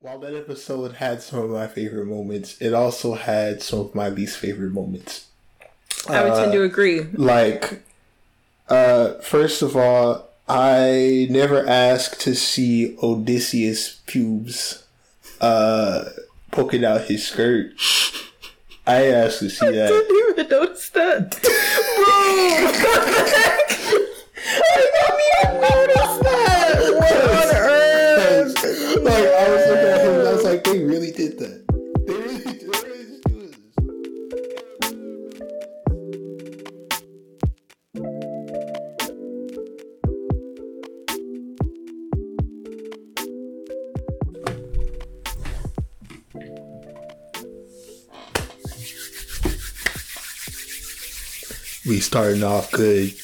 While that episode had some of my favorite moments, it also had some of my least favorite moments. I would tend to agree. Like, uh, first of all, I never asked to see Odysseus' pubes uh, poking out his skirt. I asked to see I that. didn't even notice that. I thought we had We starting off good,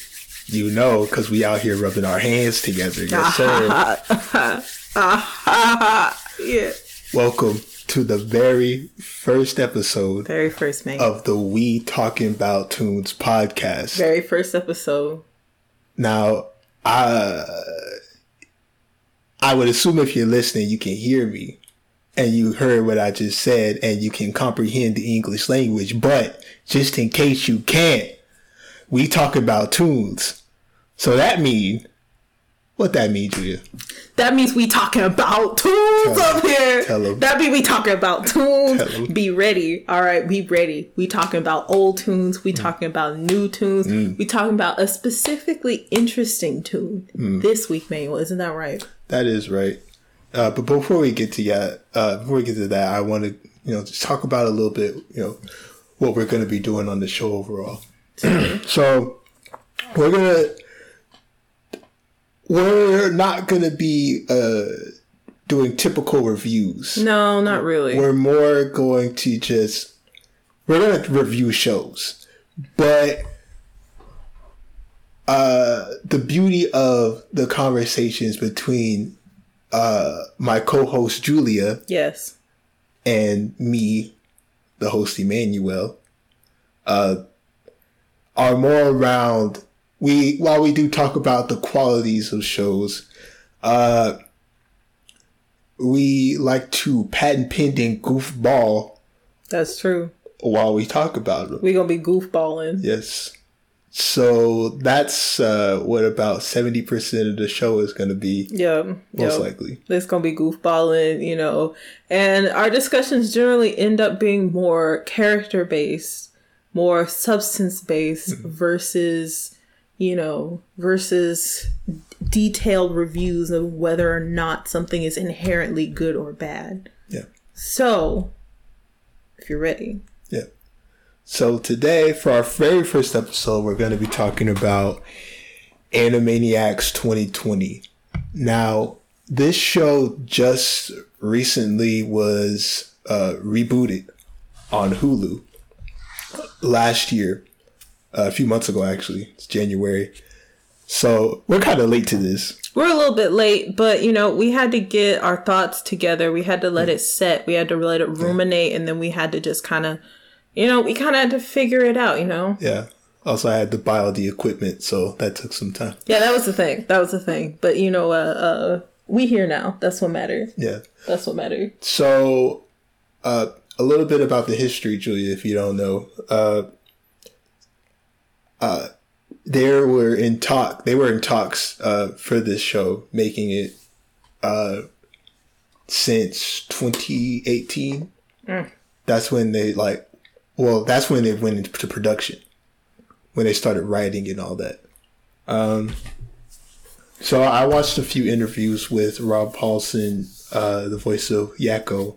you know, because we out here rubbing our hands together. Yes, sir. yeah. Welcome to the very first episode Very first mate. of the We Talking About Toons podcast. Very first episode. Now, I I would assume if you're listening, you can hear me and you heard what I just said and you can comprehend the English language. But just in case you can't, we talk about toons. So that mean what that mean, Julia? That means we talking about toons Tell up 'em. here. Tell 'em. That means we talking about toons. Be ready. All right, be ready. We talking about old toons. Mm. We talking about new toons. We talking about a specifically interesting toon Mm. this week, Manuel. Isn't that right? That is right. Uh, but before we get to that, uh, before we get to that, I want to you know just talk about a little bit you know what we're going to be doing on the show overall. so we're gonna we're not gonna be uh, doing typical reviews. No, not really. We're more going to just we're gonna review shows, but uh, the beauty of the conversations between uh, my co-host Julia yes. and me, the host Emmanuel, uh, are more around. We while we do talk about the qualities of shows, uh, we like to patent pending goofball That's true. while we talk about them. we're gonna be goofballing. Yes. So that's uh, what about seventy percent of the show is going to be, Yeah. most yeah. likely. It's gonna be goofballing, you know, and our discussions generally end up being more character based, more substance based versus, you know, versus detailed reviews of whether or not something is inherently good or bad. Yeah. So, if you're ready, Yeah. So today, for our very first episode, we're going to be talking about Animaniacs 2020. Now, this show just recently was uh, rebooted on Hulu last year, uh, a few months ago, actually. It's January. So we're kind of late to this. we're a little bit late, but you know, we had to get our thoughts together. We had to let it set. We had to let it ruminate, and then we had to just kind of, you know, we kind of had to figure it out. You know. Yeah. Also, I had to buy all the equipment, so that took some time. Yeah, that was the thing. That was the thing. But you know, uh, uh, we here now. That's what mattered. Yeah. That's what mattered. So, uh, a little bit about the history, Julia, if you don't know. Uh, uh, there were in talk. They were in talks uh, for this show, making it uh, since 2018. That's when they like. Well, that's when they went into production. When they started writing and all that. Um, so I watched a few interviews with Rob Paulsen, uh, the voice of Yakko,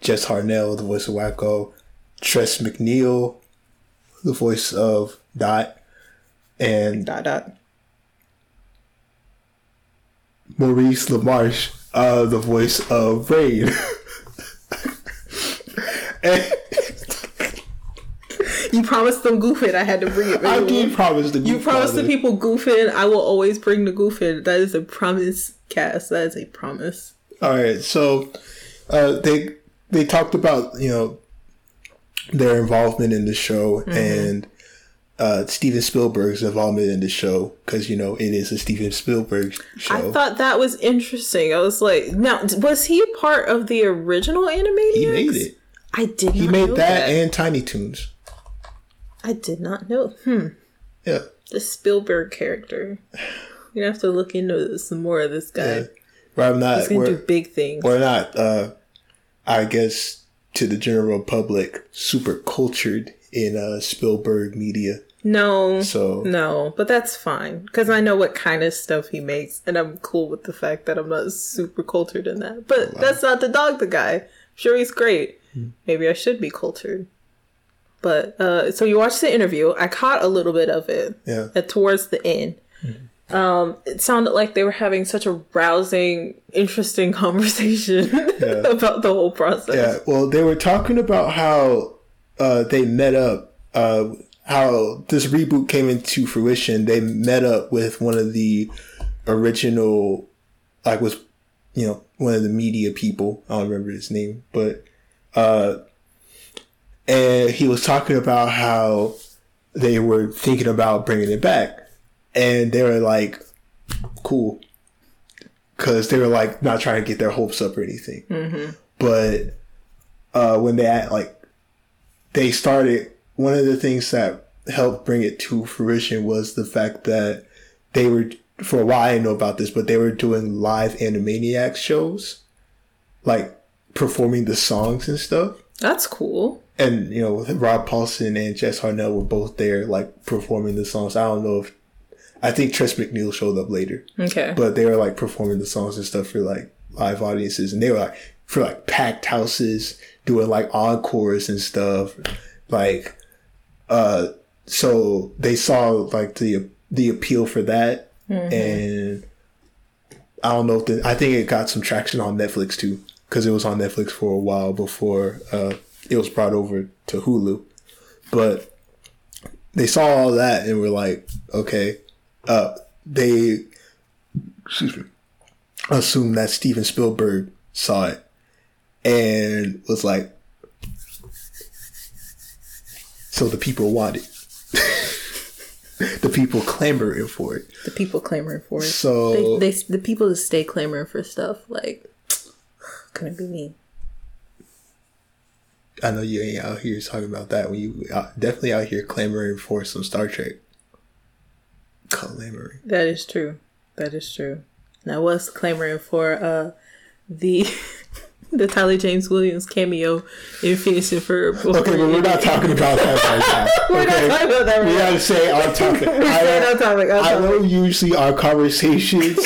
Jess Harnell, the voice of Wakko, Tress MacNeille, the voice of Dot, and Dot dot. Maurice LaMarche, uh, the voice of Rain. and You promised them goofing. I had to bring it. I did promise the You promised the people goofing. I will always bring the goofing. That is a promise, Cass. That is a promise. All right, so uh, they they talked about you know their involvement in the show and uh, Steven Spielberg's involvement in the show because you know it is a Steven Spielberg show. I thought that was interesting. I was like, now was he part of the original Animaniacs? he made it. I did. He not made know that, and Tiny Toons. I did not know. Hmm. Yeah, The Spielberg character. You have to look into some more of this guy. yeah. Where I'm not, He's gonna do big things. we're not. Uh, I guess to the general public, super cultured in uh, Spielberg media. No, So no, but that's fine because I know what kind of stuff he makes, and I'm cool with the fact that I'm not super cultured in that. But that's not the dog, the guy. Sure, he's great. Maybe I should be cultured. But uh, so you watched the interview. I caught a little bit of it yeah, at towards the end. Um, it sounded like they were having such a rousing, interesting conversation about the whole process. yeah. Well, they were talking about how uh, they met up. Uh, how this reboot came into fruition. They met up with one of the original, like was, you know, one of the media people. I don't remember his name, but uh, and he was talking about how they were thinking about bringing it back, and they were like, "Cool," because they were like not trying to get their hopes up or anything. But uh, when they had, like they started, one of the things that helped bring it to fruition was the fact that they were for a while I didn't know about this, but they were doing live Animaniacs shows, like performing the songs and stuff That's cool. and you know Rob Paulsen and Jess Harnell were both there, like performing the songs. I don't know if I think Tress MacNeille showed up later, Okay. but they were like performing the songs and stuff for like live audiences, and they were like for like packed houses, doing like encores and stuff. Like, uh, so they saw like the the appeal for that, and I don't know if the, I think it got some traction on Netflix too because it was on Netflix for a while before uh, it was brought over to Hulu. But they saw all that and were like, okay, uh, they excuse me, assumed that Steven Spielberg saw it and was like, so the people want it. the people clamoring for it. the people clamoring for it. So they, they the people that stay clamoring for stuff like couldn't be me. I know you ain't out here talking about that. When you uh, definitely out here clamoring for some Star Trek. Clamoring. That is true. That is true. And I was clamoring for uh the the Tyler James Williams cameo in Phineas and Ferb. Okay, but we're not talking about that right now. We're okay? not talking about that right We now. gotta say our topic. Staying I, on topic. on I topic. know usually our conversations.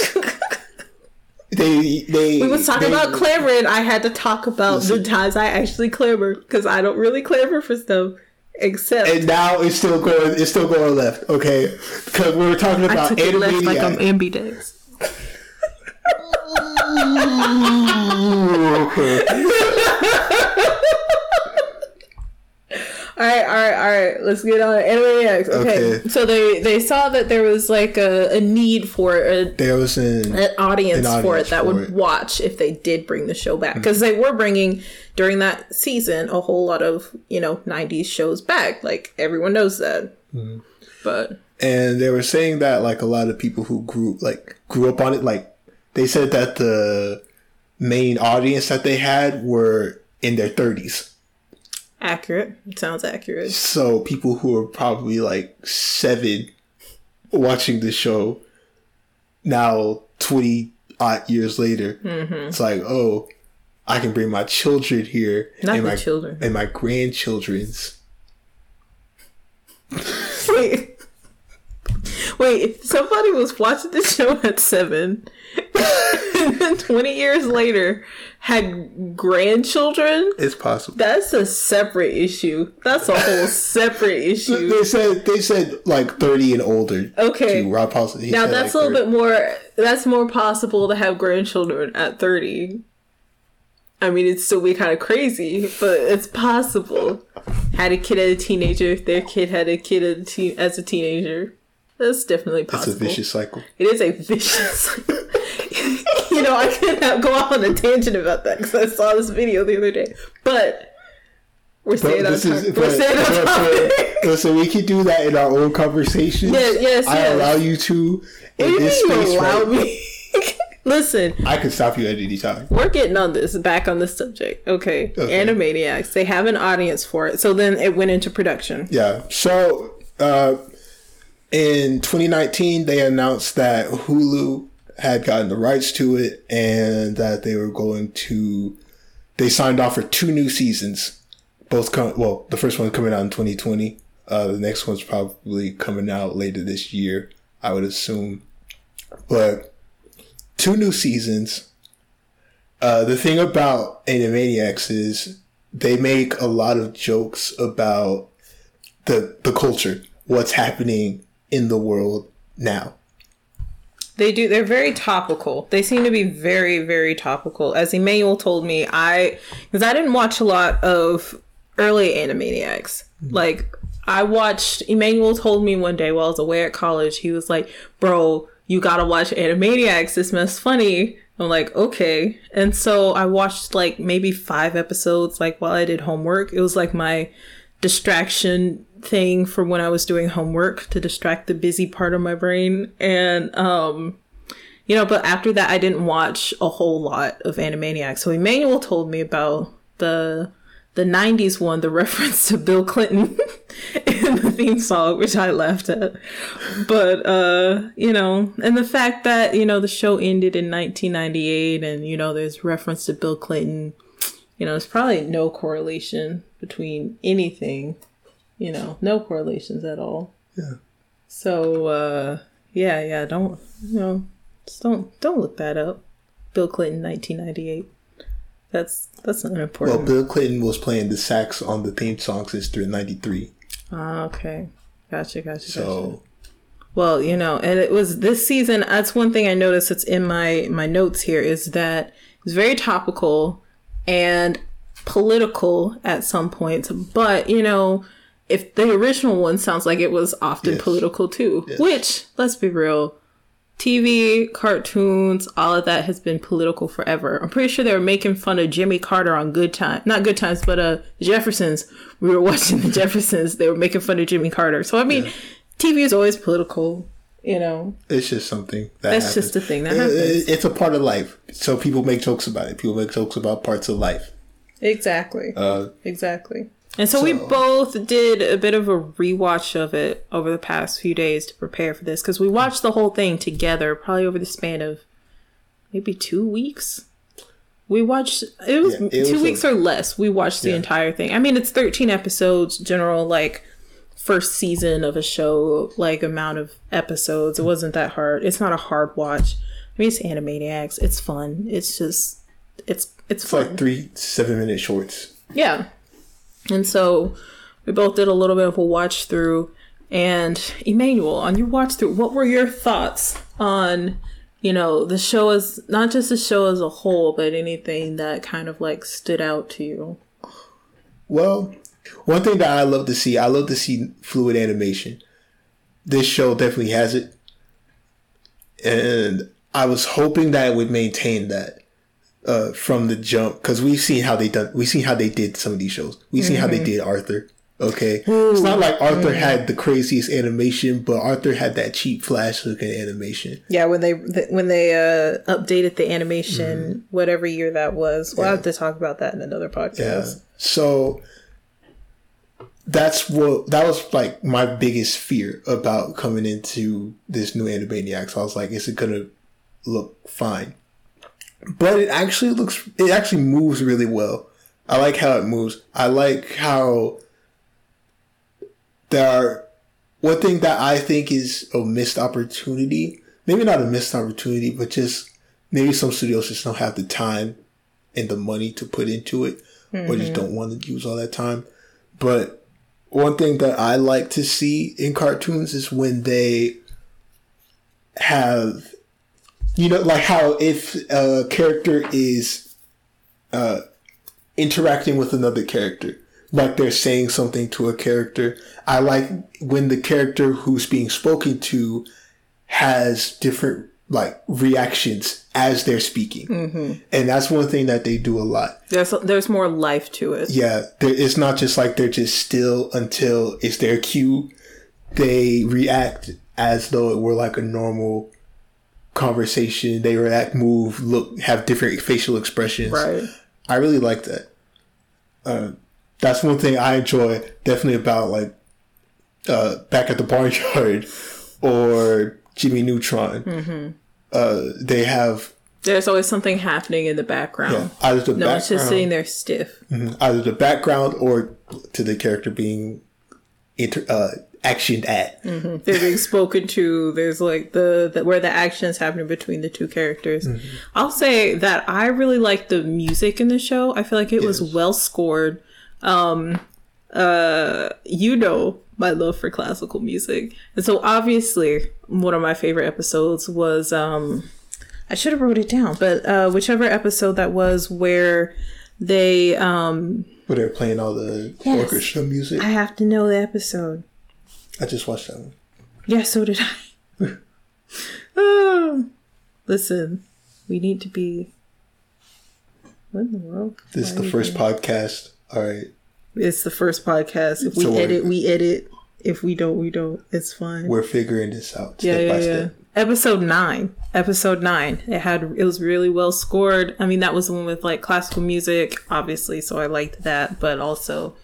they they. We was talking they- about clamoring. I had to talk about the times I actually clamor because I don't really clamor for stuff except And now it's still going. It's still going left. Okay, because we were talking about I took it left like I'm ambidex. All right, all right, all right. Let's get on Animaniacs. Okay. Okay. So they they saw that there was like a, a need for a, there was an an audience, An for it that for would it. Watch if they did bring the show back because they were bringing during that season a whole lot of you know 90s shows back like everyone knows that Hmm. but and they were saying that like a lot of people who grew like grew up on it like they said that the main audience that they had were in their 30s accurate sounds accurate so people who are probably like seven watching the show now 20 odd years later Mm-hmm. it's like oh i can bring my children here Not and my children. and my grandchildren's wait wait if somebody was watching the show at seven and then 20 years later had grandchildren it's possible that's a separate issue that's a whole separate issue they said they said like 30 and older Okay. Rob Paulsen. Now that's like, a little bit more. That's more possible to have grandchildren at thirty. I mean, it'd still be kind of crazy, but it's possible. Had a kid as a teenager, their kid had a kid as a, teen, as a teenager, that's definitely possible. It's a vicious cycle. It is a vicious. you know, I have go off on a tangent about that because I saw this video the other day, but We're staying on topic. We're staying on topic. listen, we can do that in our own conversations. Yes, yes, I yes. allow you to. What In you this space, allow right, me? Listen, I can stop you at any time. we're getting on this back on this subject. Okay. Okay. Animaniacs. They have an audience for it. So then it went into production. Yeah. So uh, in 2019, they announced that Hulu had gotten the rights to it and that they were going to. They signed off for two new seasons. Both come well. The first one coming out in 2020. Uh, the next one's probably coming out later this year. I would assume, but two new seasons. Uh, the thing about Animaniacs is they make a lot of jokes about the the culture, what's happening in the world now. They do. They're very topical. They seem to be very, very topical. As Emmanuel told me, I because I didn't watch a lot of early Animaniacs. Hmm. Like I watched. Emmanuel told me one day while I was away at college, he was like, "Bro, you gotta watch Animaniacs. This mess funny." I'm like, okay. And so I watched like maybe five episodes, like while I did homework. It was like my distraction thing for when I was doing homework to distract the busy part of my brain. And, um, you know, but after that, I didn't watch a whole lot of Animaniacs. So Emmanuel told me about the the '90s one, the reference to Bill Clinton in the theme song, which I laughed at. But uh, you know, and the fact that you know the show ended in 1998, and you know there's reference to Bill Clinton. You know, there's probably no correlation between anything. You know, no correlations at all. Yeah. So uh, yeah, yeah, don't you know, just don't don't look that up. Bill Clinton, 1998. That's that's not important. Well. Bill Clinton was playing the sax on the theme song since through '93. Ah, okay. Gotcha, gotcha, gotcha. So Well, you know, and it was this season. That's one thing I noticed. That's in my my notes here is that it's very topical and political at some points. But you know, if the original one sounds like it was often Yes. political too, Yes. which let's be real, TV, cartoons, all of that has been political forever. I'm pretty sure they were making fun of Jimmy Carter on Good Time, not Good Times, but uh, Jeffersons. We were watching the Jeffersons. They were making fun of Jimmy Carter. So I mean, TV is always political. You know, it's just something that that's happens. just a thing that It- happens. it's a part of life. So people make jokes about it. People make jokes about parts of life. Exactly. Uh, Exactly. And so, we both did a bit of a rewatch of it over the past few days to prepare for this because we watched the whole thing together, probably over the span of maybe two weeks. We watched it was Yeah, it two was a- weeks or less. We watched the Yeah. entire thing. I mean, it's thirteen episodes, general like first season of a show, like amount of episodes. It wasn't that hard. It's not a hard watch. I mean, it's Animaniacs. It's fun. It's just it's it's it's fun. like three seven minute shorts. Yeah. And so we both did a little bit of a watch through. And Emmanuel, on your watch through, what were your thoughts on, you know, the show as not just the show as a whole, but anything that kind of like stood out to you? Well, one thing that I love to see, I love to see fluid animation. This show definitely has it. And I was hoping that it would maintain that uh, from the jump because we've seen how they done we've seen how they did some of these shows. We've seen how they did Arthur. Okay. it's not like Arthur had the craziest animation, but Arthur had that cheap flash looking animation. Yeah, when they when they uh, updated the animation, whatever year that was, we'll have to talk about that in another podcast. Yeah. So that's what that was like my biggest fear about coming into this new Animaniacs. I was like, is it gonna look fine? But it actually looks it actually moves really well. I like how it moves. I like how there are one thing that I think is a missed opportunity. Maybe not a missed opportunity, but just maybe some studios just don't have the time and the money to put into it or just mm-hmm. don't want to use all that time. But one thing that I like to see in cartoons is when they have, you know, like how if a character is uh, interacting with another character, like they're saying something to a character. I like when the character who's being spoken to has different like reactions as they're speaking, mm-hmm. and that's one thing that they do a lot. There's there's more life to it. Yeah, there, it's not just like they're just still until it's their cue. They react as though it were like a normal conversation. They react, move, look, have different facial expressions. Right. I really like that. Uh, that's one thing I enjoy definitely about like uh, back at the barnyard or Jimmy Neutron. Mm-hmm. Uh, they have. There's always something happening in the background. Yeah, either the no one's just sitting there stiff. Mm-hmm, either the background or to the character being inter, uh, actioned at. Mm-hmm. They're being spoken to. There's like the, the, where the action is happening between the two characters. Mm-hmm. I'll say that I really like the music in the show. I feel like it yes. was well scored. Um, uh, you know my love for classical music, and so obviously one of my favorite episodes was um, I should have wrote it down, but uh, whichever episode that was where they um where they're playing all the yes, orchestra music. I have to know the episode. I just watched that one. Yeah, so did I. oh, listen, we need to be. What in the world? This is the first doing? podcast. All right. It's the first podcast. If we so edit, we edit. If we don't, we don't. It's fine. We're figuring this out step yeah, yeah, by step. Episode nine. Episode nine. It had it was really well scored. I mean, that was the one with like classical music, obviously, so I liked that. But also,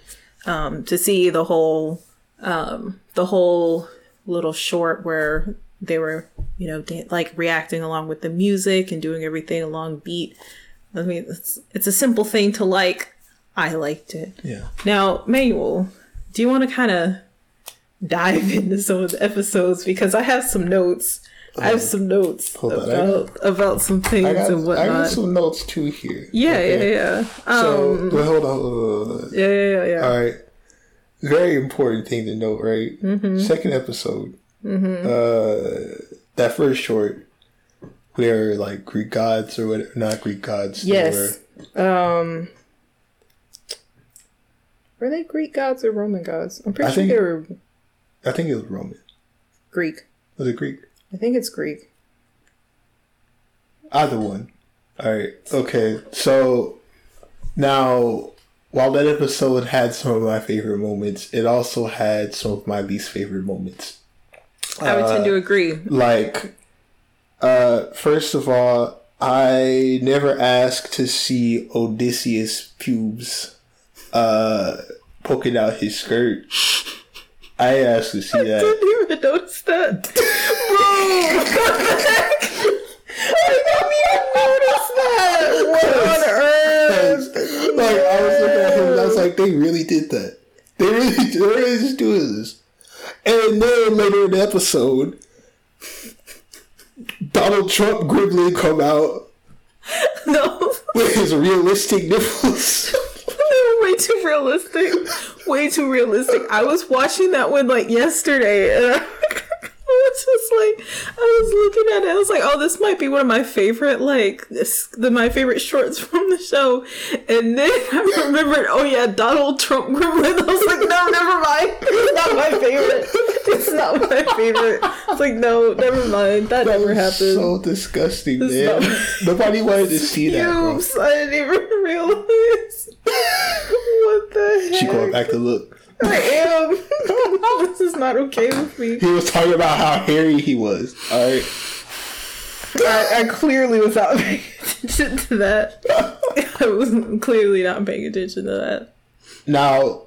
um, to see the whole um, the whole little short where they were, you know, da- like reacting along with the music and doing everything along beat. I mean, it's it's a simple thing to like. I liked it. Yeah. Now, Manuel, do you want to kind of dive into some of the episodes because I have some notes. I have um, some notes about, about some things got, and whatnot. I got some notes too here. Yeah, okay. yeah, yeah. So, um, hold on. Yeah, yeah, yeah, yeah. All right very important thing to note, right? Mm-hmm. Second episode, mm-hmm. uh, that first short, where like Greek gods or what? Not Greek gods. Yes. Were, um. Were they Greek gods or Roman gods? I'm pretty I sure think, they were. I think it was Roman. Greek. Was it Greek? I think it's Greek. Either one. All right. Okay. So now while that episode had some of my favorite moments, it also had some of my least favorite moments. I would uh, tend to uh, agree. Like, uh, first of all, I never asked to see Odysseus' pubes uh, poking out his skirt. I asked to see I that. I didn't even notice that. Bro! I didn't even notice that. What on earth? Like I was looking at him, and I was like, they really did that. They really, they really just doing this. And then later in the episode, Donald Trump Gremlin come out. No. With his realistic nipples. way too realistic. Way too realistic. I was watching that one like yesterday, was just like, I was looking at it. I was like, oh, this might be one of my favorite, like, this, the my favorite shorts from the show. And then I remembered, oh yeah, Donald Trump gremlin. I was like, no, never mind. It's not my favorite. It's not my favorite. It's like, no, never mind. That, that never happened. So disgusting, it's man. Nobody wanted to see that. Oops, I didn't even realize. what the heck? She going back to look. I am. this is not okay with me. He was talking about how hairy he was. All right. I, I clearly was not paying attention to that. I was clearly not paying attention to that. Now,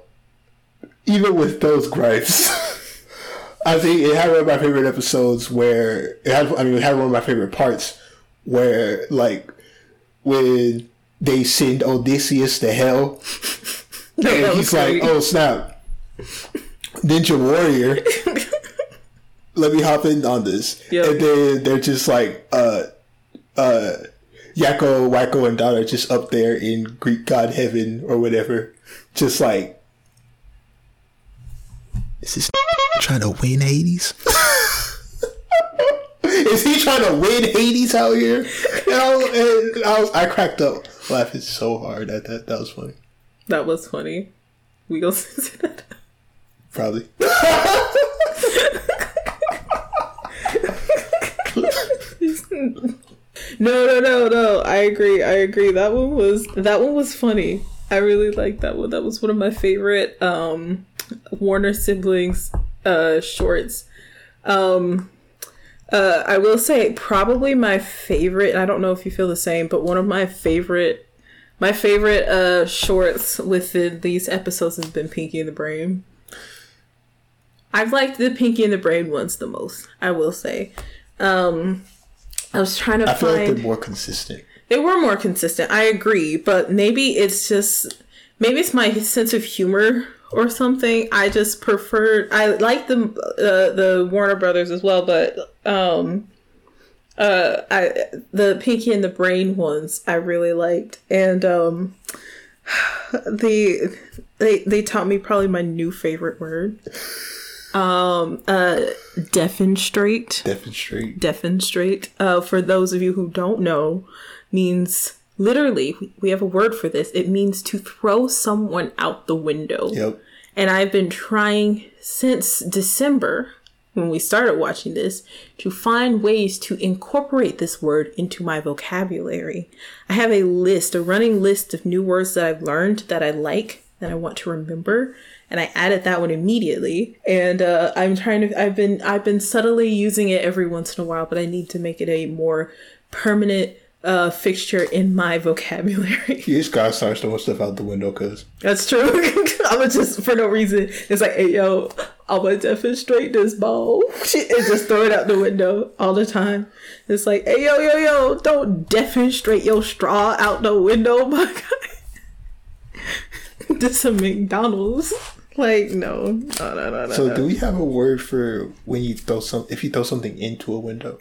even with those gripes, I think it had one of my favorite episodes where it had. I mean, it had one of my favorite parts where, like, when they send Odysseus to hell, no, and he's like, "Oh snap! Ninja Warrior. Let me hop in on this. Yep. And then they're just like, uh, uh, Yakko, Wakko, and are just up there in Greek God heaven or whatever. Just like, is this trying to win Hades? is he trying to win Hades out here? And I, was, and I, was, I cracked up laughing so hard at that. That was funny. That was funny. We go that. Probably. no, no, no, no. I agree. I agree. That one was that one was funny. I really liked that one. That was one of my favorite um Warner siblings uh shorts. Um uh I will say probably my favorite, I don't know if you feel the same, but one of my favorite my favorite uh shorts within these episodes has been Pinky and the Brain. I've liked the Pinky and the Brain ones the most, I will say. Um I was trying to I feel find like they're more consistent. they were more consistent. I agree, but maybe it's just maybe it's my sense of humor or something. I just preferred. I like the uh, the Warner Brothers as well, but um, uh, I the Pinky and the Brain ones I really liked, and um, the they they taught me probably my new favorite word. Um, uh, defenestrate Defenestrate. defenestrate uh, for those of you who don't know means literally we have a word for this. It means to throw someone out the window. Yep. and i've been trying since december when we started watching this to find ways to incorporate this word into my vocabulary. I have a list a running list of new words that i've learned that i like that i want to remember and I added that one immediately. And uh, I'm trying to. I've been I've been subtly using it every once in a while, but I need to make it a more permanent uh, fixture in my vocabulary. You just gotta start throwing stuff out the window, cause That's true. I'm just for no reason. It's like, hey yo, I'm gonna defenestrate this ball and just throw it out the window all the time. It's like, hey yo yo yo, don't defenestrate your straw out the window, my guy. this is McDonald's. Like no, no, no, no, no. so no. do we have a word for when you throw some if you throw something into a window?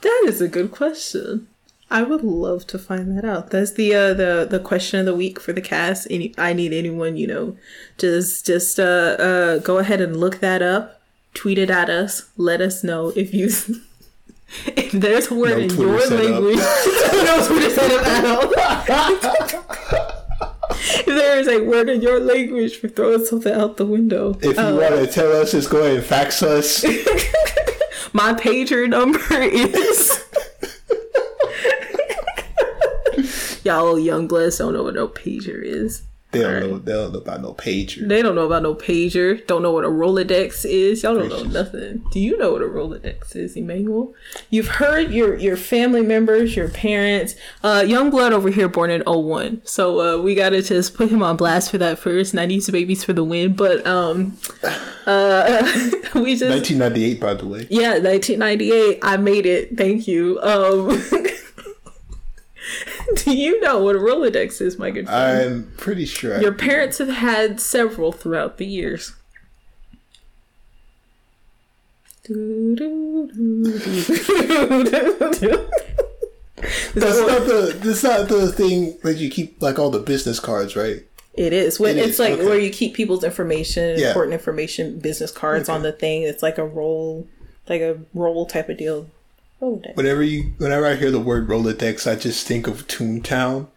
That is a good question. I would love to find that out. That's the uh, the the question of the week for the cast. Any, I need anyone you know, just just uh, uh, go ahead and look that up. Tweet it at us. Let us know if you if there's a word No in Twitter your language. no Twitter setup at all. If there is a word in your language for throwing something out the window, If you uh, want to tell us, just go ahead and fax us. my pager number is. Y'all young bloods don't know what no pager is. They don't know. They don't know about no pager. They don't know about no pager. Don't know what a Rolodex is. Y'all don't know nothing. Do you know what a Rolodex is, Emmanuel? You've heard your your family members, your parents. Uh, young blood over here, born in 01. So uh, we gotta just put him on blast for that first. 90s babies for the win. But um, uh, we just 1998, by the way. yeah, 1998. I made it. Thank you. Um, do you know what a Rolodex is, my good friend? I'm pretty sure. Your parents have had several throughout the years. That's not the. That's not the thing that you keep like all the business cards, right? It is. When It it's is, like okay. where you keep people's information, Yeah. important information, business cards on the thing. It's like a roll, like a roll type of deal. Rolodex. Whenever you, whenever I hear the word Rolodex, I just think of Toontown,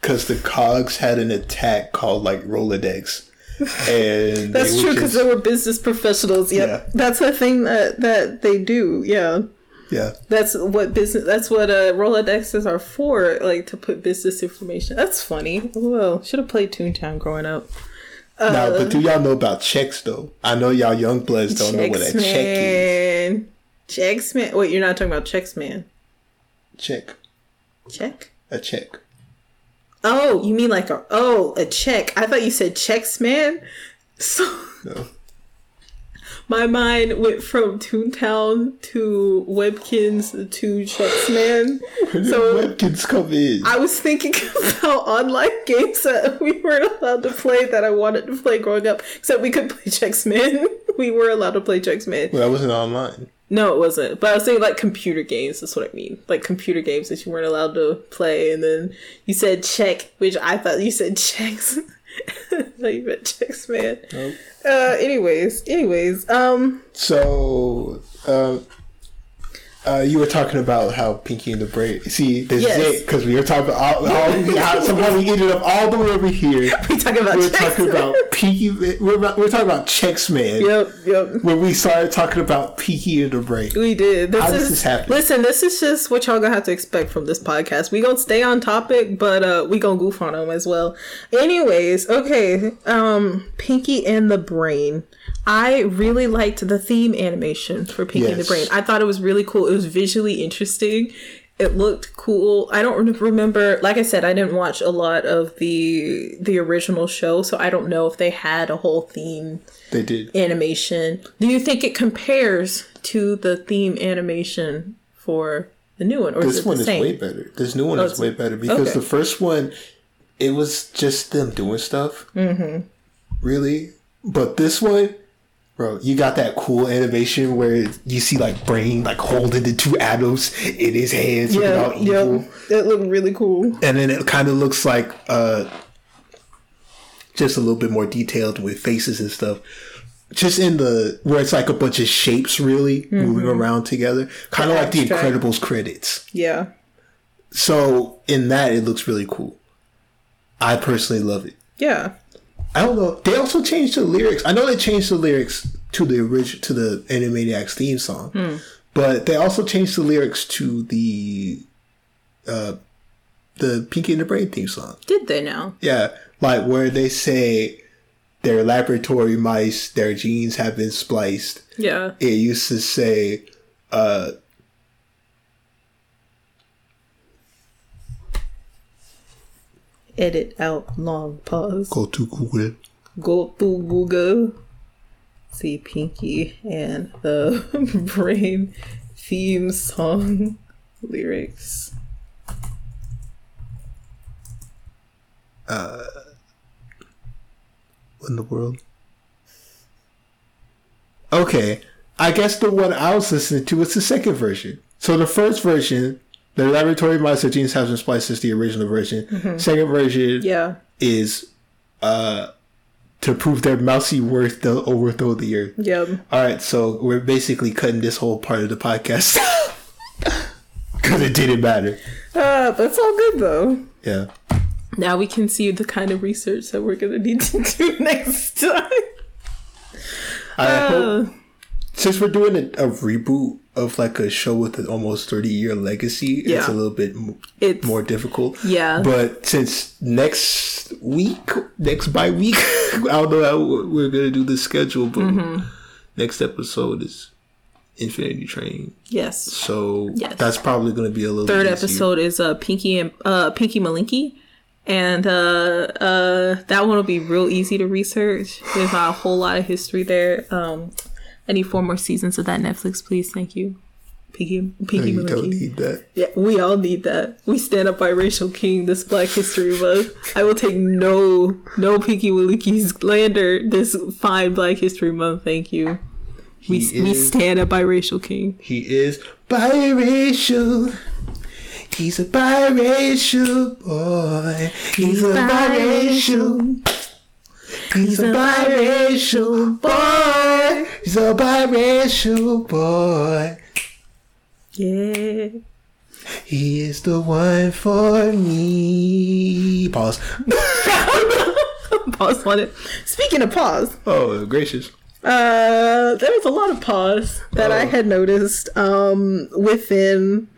because the Cogs had an attack called like Rolodex, and That's true because they were business professionals. Yep. Yeah. That's a thing that that they do. Yeah. yeah, That's what business. That's what uh, Rolodexes are for, like to put business information. That's funny. Well, should have played Toontown growing up. now, but do y'all know about checks though? I know y'all young bloods don't know what a check is. Man. Checks man. Wait, you're not talking about checks man. Check, Check. a check. Oh, you mean like a oh a check? I thought you said checks man. So No, my mind went from Toontown to Webkinz to checks man. where So- Webkinz come in? I was thinking about online games that we weren't allowed to play that I wanted to play growing up. Except we could play Checksman. we were allowed to play Checksman. well, I wasn't online. No, it wasn't. But I was saying like computer games. That's what I mean. Like computer games that you weren't allowed to play. And then you said check, which I thought you said checks. no, you meant checks, man. Nope. Uh, anyways, anyways, um, So, um, Uh, you were talking about how Pinky and the Brain. See, this Yes. is it because we were talking about all, all how somehow we ended up all the way over here. We talking about we were talking Man. about Pinky. We're, about, we're talking about Chex Man. Yep, yep. When we started talking about Pinky and the Brain. We did. This How is, does this happen? Listen, this is just what y'all gonna have to expect from this podcast. We gonna stay on topic, but uh, we gonna goof on them as well. Anyways, okay. Um, Pinky and the Brain. I really liked the theme animation for Pinky and the Brain. I thought it was really cool. It was visually interesting. It looked cool. I don't remember. Like I said, I didn't watch a lot of the the original show, so I don't know if they had a whole theme They did. animation. Do you think it compares to the theme animation for the new one, or is This it one is same? way better. This new one is way better because okay. the first one, it was just them doing stuff. Mm-hmm. Really, but this one, bro, you got that cool animation where you see like Brain like holding the two atoms in his hands, Yeah, evil, yeah, it looked really cool. and then it kind of looks like uh, just a little bit more detailed with faces and stuff. Just in the where it's like a bunch of shapes really moving around together, kind of like the. Incredibles credits. Yeah, So in that, it looks really cool. I personally love it. yeah, I don't know. They also changed the lyrics. I know they changed the lyrics to the original to the Animaniacs theme song, but they also changed the lyrics to the uh the Pinky and the Brain theme song. did they now? Yeah, like where they say their laboratory mice, their genes have been spliced. Yeah, It used to say, uh, edit out long pause. "Go to Google." Go to Google. See Pinky and the Brain theme song lyrics. Uh, in the world. Okay, I guess the one I was listening to was the second version. So the first version, the laboratory genes have been spliced is the original version. Second version Yeah, is uh to prove their mousy worth they'll overthrow the earth. yeah. All right, so we're basically cutting this whole part of the podcast because it didn't matter. Uh, that's all good though. Yeah. Now we can see the kind of research that we're gonna need to do next time. I hope Uh, since we're doing a, a reboot of like a show with an almost 30 year legacy it's a little bit m- It's- more difficult Yeah. but since next week next by week i don't know how we're gonna do the schedule but Mm-hmm. next episode is infinity train yes. so Yes. that's probably gonna be a little Third easier. episode is uh Pinky and uh Pinky Malinky. And uh uh that one will be real easy to research. There's not a whole lot of history there. Um I need four more seasons of that Netflix, please. Thank you. Pinky No, Pinky you don't need that Yeah, we all need that. We stand up by Rachel King this Black History Month. I will take no no Pinky Malinky slander this fine Black History Month. Thank you. We He we stand up by Rachel King. he is biracial He's a biracial boy. He's a biracial. He's a biracial boy. He's a biracial boy. Yeah. He is the one for me. Pause. pause on it. Speaking of pause, Oh, gracious. uh, there was a lot of pause that I Oh. had noticed um, within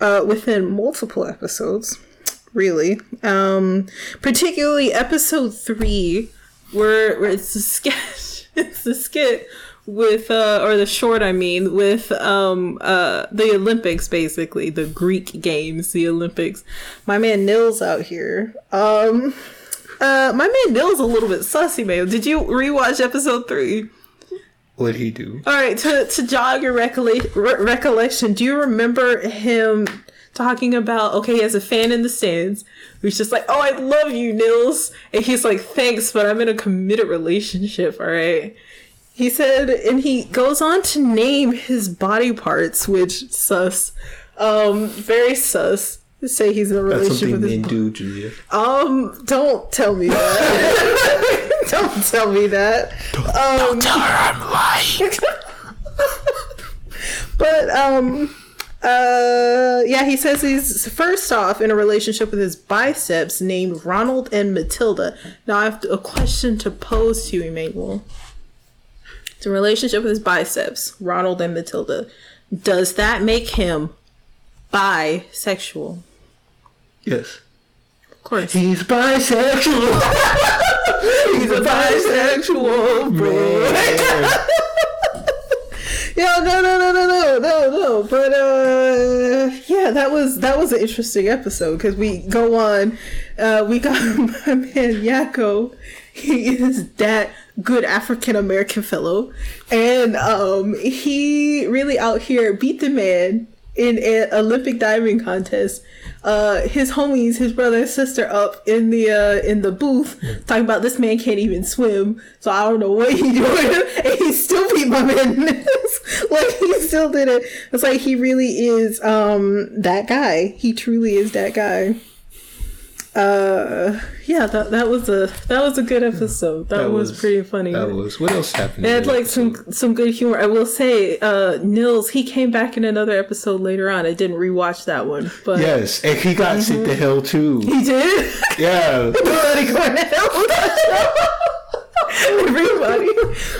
uh, within multiple episodes. Really, um, particularly episode three, where, where it's a sketch, it's a skit with uh, or the short I mean with um uh the Olympics basically the Greek games the Olympics. My man Nils out here. Um uh, my man Nil's a little bit sussy, man. Did you rewatch episode three? What'd he do? All right, to to jog your recolle- re- recollection, do you remember him talking about? Okay, he has a fan in the stands. Who's just like, "Oh, I love you, Nils," and he's like, "Thanks, but I'm in a committed relationship." All right. He said, and he goes on to name his body parts, which sus, um, very sus. To say he's in a That's relationship something with his men do, Julia. um, don't tell me that. don't tell me that. Um, Tell her I'm lying. but um, Uh, yeah, he says he's first off in a relationship with his biceps named Ronald and Matilda. Now I have a question to pose to you, Emmanuel. It's a relationship with his biceps, Ronald and Matilda. Does that make him bisexual? Yes. Of course. He's bisexual. He's a bisexual bro. Yo, no, no, no, no, no, no, no. But uh, yeah, that was that was an interesting episode because we go on. Uh, we got my man Yako. He is that good African American fellow, and um, he really out here beat the man in an Olympic diving contest. Uh, his homies, his brother and sister, up in the uh, in the booth talking about this man can't even swim, so I don't know what he doing, and he still beat my man. like he still did it. It's like he really is um that guy. He truly is that guy. Uh, yeah, that that was a that was a good episode. That, That was, was- pretty funny. That was what else happened? It had like some episode? some good humor. I will say, uh, Nils he came back in another episode later on. I didn't rewatch that one, but Yes, and he got sent to hell too. he did. Yeah. Everybody going to hell. Everybody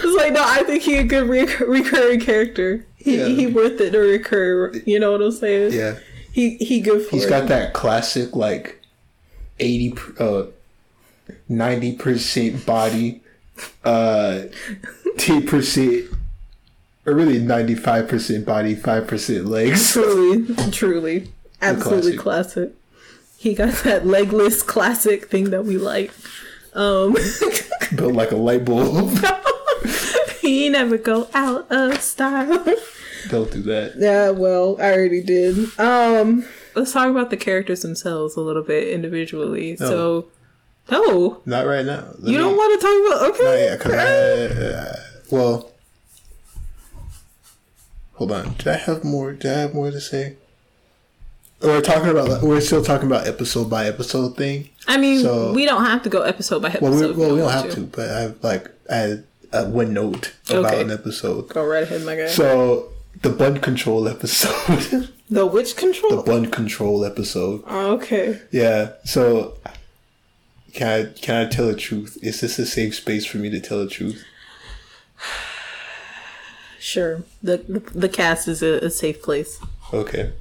was like, no, I think he a good re- recurring character. He Yeah. he worth it to recur. You know what I'm saying? Yeah. He he good for He's it. got that classic like 80 uh 90% body uh 10% or really 95% body, 5% legs. truly, truly, absolutely classic. He got that legless classic thing that we like. Um, Built like a light bulb. he never go out of style. Don't do that. Yeah, well, I already did. Um, let's talk about the characters themselves a little bit individually. So, no, Not right now. Let you me- don't want to talk about. Okay, Not yet, 'cause I- uh, well, hold on. Did I have more? Did I have more to say? We're talking about. We're still talking about episode by episode thing. I mean, So- we don't have to go episode by episode. Well, we, well, we don't have to, but I have like I had uh, one note about Okay. an episode. Go right ahead, my guy. So the bun control episode, the witch control. the bun control episode. Oh, okay. Yeah. So can I can I tell the truth? Is this a safe space for me to tell the truth? Sure. The the, cast is a, a safe place. Okay.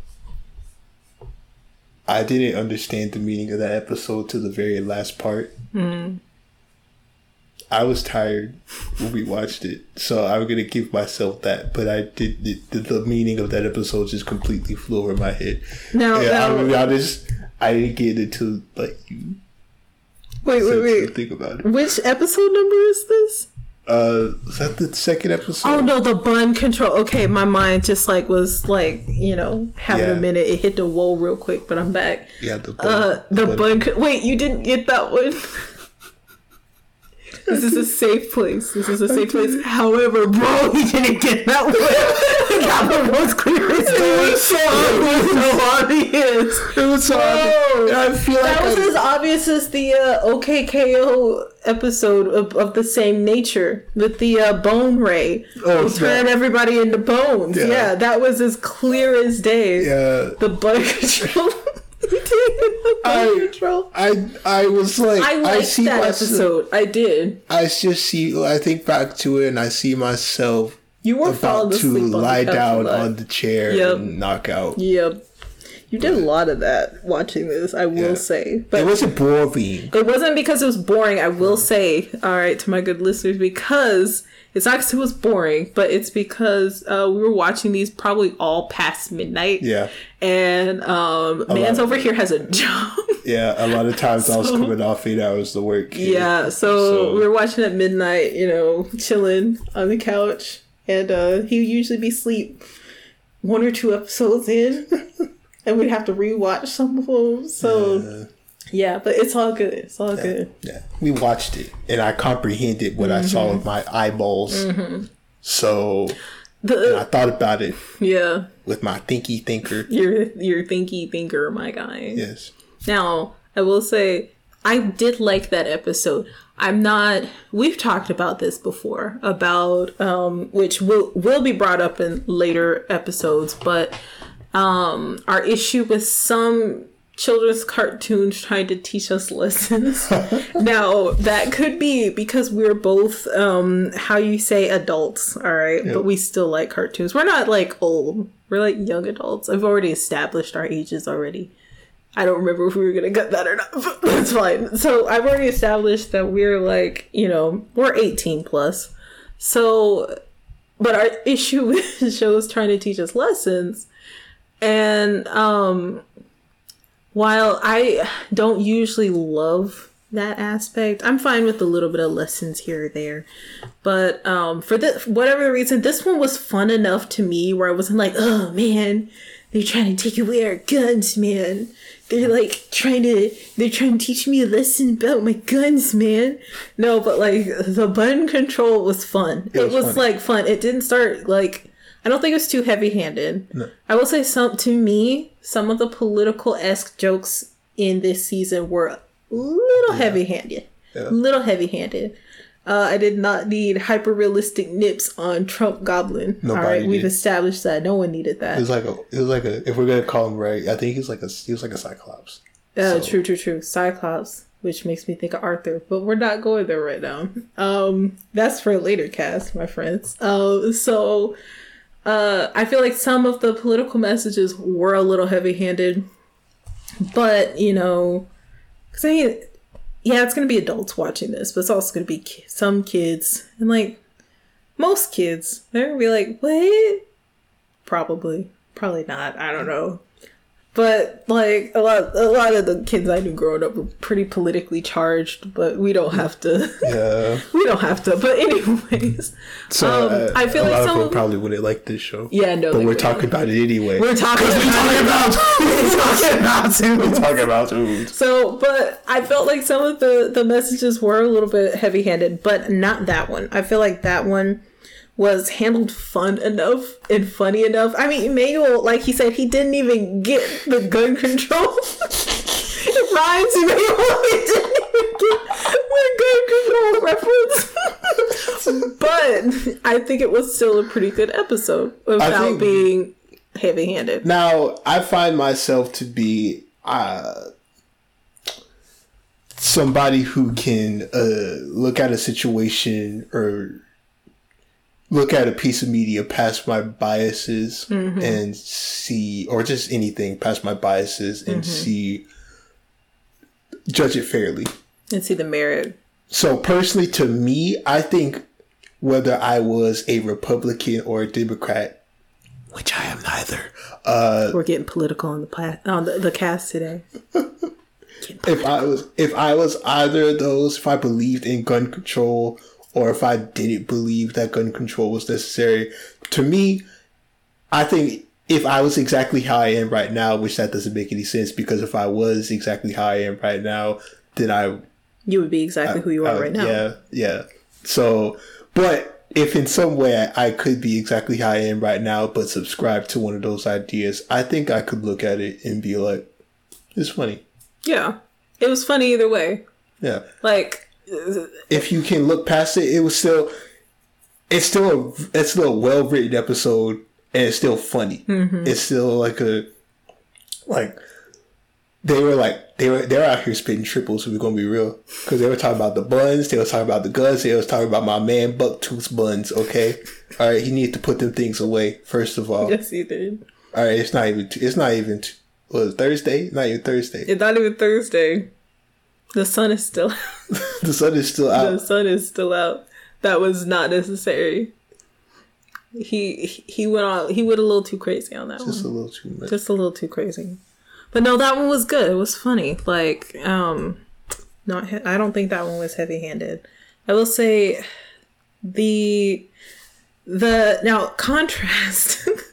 I didn't understand the meaning of that episode to the very last part. Hmm. I was tired when we watched it, so I'm gonna give myself that. But I did the, the, the meaning of that episode just completely flew over my head. Now, Yeah, now I'm gonna be honest. I didn't get it until like you wait, wait, wait. Think about it. Which episode number is this? Uh, is that the second episode? Oh no, the bun control. Okay, my mind just like was like you know having Yeah. a minute. It hit the wall real quick, but I'm back. Yeah, the bun, Uh, the bun. con- Wait, you didn't get that one. This is a safe place. This is a safe place. However, bro, he didn't get that one. that one was clear as day. so It was so obvious. It was so Oh, I feel like That was as obvious as the uh, OKKO episode of, of the same nature with the uh, bone ray. Oh, It turned yeah. everybody into bones. Yeah. Yeah. that was as clear as day. yeah. The bun control. You did I- control. I I was like I I, liked see that myself. episode. I did. I just see. I think back to it, and I see myself You were about falling to asleep on lie the couch a down lot. on the chair Yep. and knock out. Yep. You did a lot of that watching this, I will Yeah. say. But It wasn't boring. It wasn't because it was boring, I will say, all right, to my good listeners, because it's not because it was boring, but it's because uh, we were watching these probably all past midnight. Yeah, And um, Man's over here has a job. yeah. A lot of times I was coming off eight hours to work. yeah, so, So- we were watching at midnight, you know, chilling on the couch. And uh, he would usually be asleep one or two episodes in. and we'd have to rewatch some of them. So, Uh, yeah, but it's all good. It's all good. yeah, we watched it, and I comprehended what I saw Mm-hmm. with my eyeballs. So and I thought about it yeah. with my thinky thinker. You're you're thinky thinker, my guy. Yes. Now, I will say I did like that episode. I'm not we've talked about this before about um which will will be brought up in later episodes, but um, our issue with some children's cartoons trying to teach us lessons. now, that could be because we're both, um, how you say adults, all right? But we still like cartoons. We're not like old, we're like young adults. I've already established our ages already. I don't remember if we were gonna get that or not, but that's fine. So I've already established that we're like, you know, we're 18 plus. So, but our issue with shows trying to teach us lessons, and um, while I don't usually love that aspect, I'm fine with a little bit of lessons here or there. But um, for the whatever the reason, this one was fun enough to me where I wasn't like, oh man, they're trying to take away our guns, man. They're like trying to they're trying to teach me a lesson about my guns, man. No, but like the button control was fun. It, was was, like fun. It didn't start like I don't think it was too heavy handed. I will say some to me, some of the political esque jokes in this season were a little heavy handed. Yeah. Little heavy handed. Uh, I did not need hyper realistic nips on Trump Goblin. All Nobody right, we've established that. No one needed that. It was like a. It was like a. If we're gonna call him right, I think he's like a. He was like a cyclops. Uh, So- True, true, true. Cyclops, which makes me think of Arthur, but we're not going there right now. Um, that's for a later cast, my friends. Uh, so, uh, I feel like some of the political messages were a little heavy-handed, but you know, because I mean, yeah, it's gonna be adults watching this, but it's also gonna be ki- some kids, and like most kids, they're gonna be like, "What?" Probably, probably not. I don't know but like a lot a lot of the kids I knew growing up were pretty politically charged, but we don't have to Yeah. we don't have to. But anyways. So Um, uh, I feel a like lot some of of- people probably wouldn't like this show. Yeah, no. But we're talking about it anyway. we're talking about we're talking about it. We're talking about food. So, but I felt like some of the the messages were a little bit heavy handed, but not that one. I feel like that one was handled fun enough and funny enough. I mean, Emmanuel, like he said, he didn't even get the gun control. it rhymes, Emmanuel. He didn't even get the gun control reference. but I think it was still a pretty good episode without think- being heavy handed. Now, I find myself to be uh, somebody who can uh, look at a situation or look at a piece of media past my biases and see, or just anything past my biases and see, judge it fairly. And see the merit. So personally, to me, I think whether I was a Republican or a Democrat, which I am neither, uh, We're getting political on the pla- on the, the cast today. if I was if I was either of those, if I believed in gun control or if I didn't believe that gun control was necessary, to me, I think if I was exactly how I am right now, which that doesn't make any sense because if I was exactly how I am right now, then I You would be exactly who you are uh, right now. Yeah, yeah. So, but if in some way I, I could be exactly how I am right now, but subscribe to one of those ideas, I think I could look at it and be like, it's funny. Yeah. It was funny either way. Yeah. Like, If you can look past it, it was still, it's still a, it's still a well written episode and it's still funny. Mm-hmm. It's still like a, like, they were like they were they're out here spitting triples. If we're gonna be real, because they were talking about the buns, they were talking about the guns, they was talking about my man Bucktooth's buns. Okay, all right, he needs to put them things away first of all. yes, he did. All right, it's not even it's not even was Thursday, not even Thursday. It's not even Thursday. The sun is still out. the sun is still out. the sun is still out. That was not necessary. He he went on he went a little too crazy on that one. Just a little too much. Just a little too crazy. But no, that one was good. It was funny. Like, um not he- I don't think that one was heavy-handed. I will say the the now contrast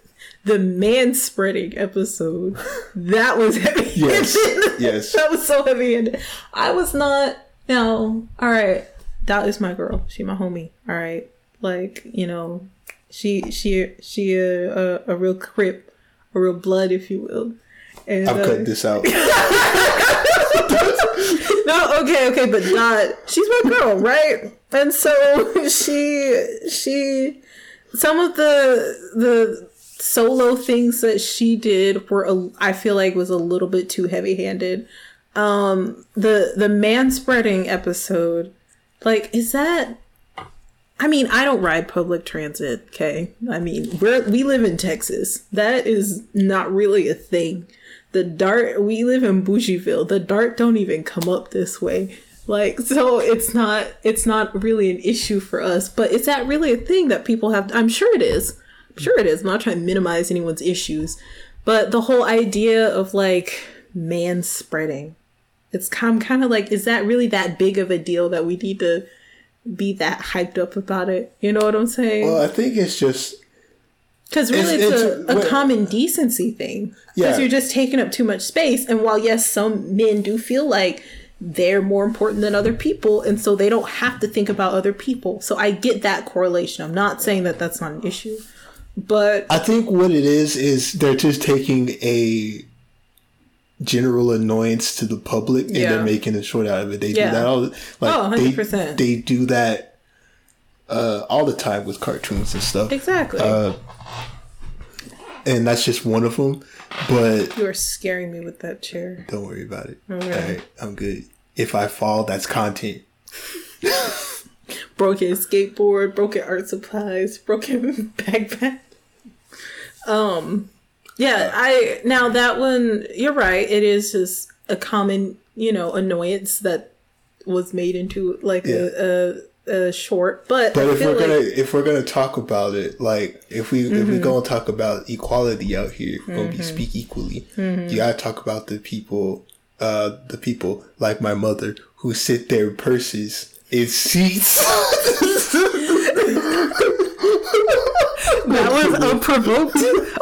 the man spreading episode that was heavy Yes, yes. that was so heavy handed i was not no all right that is my girl she my homie all right like you know she she she a a, a real crip a real blood if you will and I'm uh, cutting this out. no, okay, okay, but not. She's my girl, right? And so she, she, some of the the solo things that she did were a, I feel like was a little bit too heavy handed. Um, the the man spreading episode, like, is that? I mean, I don't ride public transit. Okay, I mean, we're we live in Texas. That is not really a thing. The dart we live in Bougieville. The dart don't even come up this way. Like so it's not it's not really an issue for us, but is that really a thing that people have I'm sure it is. I'm sure it is. I'm not trying to minimize anyone's issues. But the whole idea of like man spreading. It's kind kind of like is that really that big of a deal that we need to be that hyped up about it? You know what I'm saying? Well, I think it's just Because really, It's- it's, it's- a, a what- common decency thing. Because Yeah. you're just taking up too much space. And while, yes, some men do feel like they're more important than other people, and so they don't have to think about other people. So I get that correlation. I'm not saying that that's not an issue. But I think what it is is they're just taking a general annoyance to the public and Yeah. they're making a short out of it. They Yeah. do that all the- like Oh, they, 100%. they do that uh, all the time with cartoons and stuff. exactly. Uh, and that's just one of them. But you are scaring me with that chair. don't worry about it. Okay. All right, I'm good. If I fall, that's content. broken skateboard, broken art supplies, broken backpack. Um, yeah, I now that one you're right. It is just a common, you know, annoyance that was made into like a, a, a short. But, But I if we're like, gonna if we're gonna talk about it, like if we if Mm-hmm. we gonna talk about equality out here, when we speak equally, Mm-hmm. you gotta talk about the people, uh, the people like my mother who sit their purses in seats. that was unprovoked,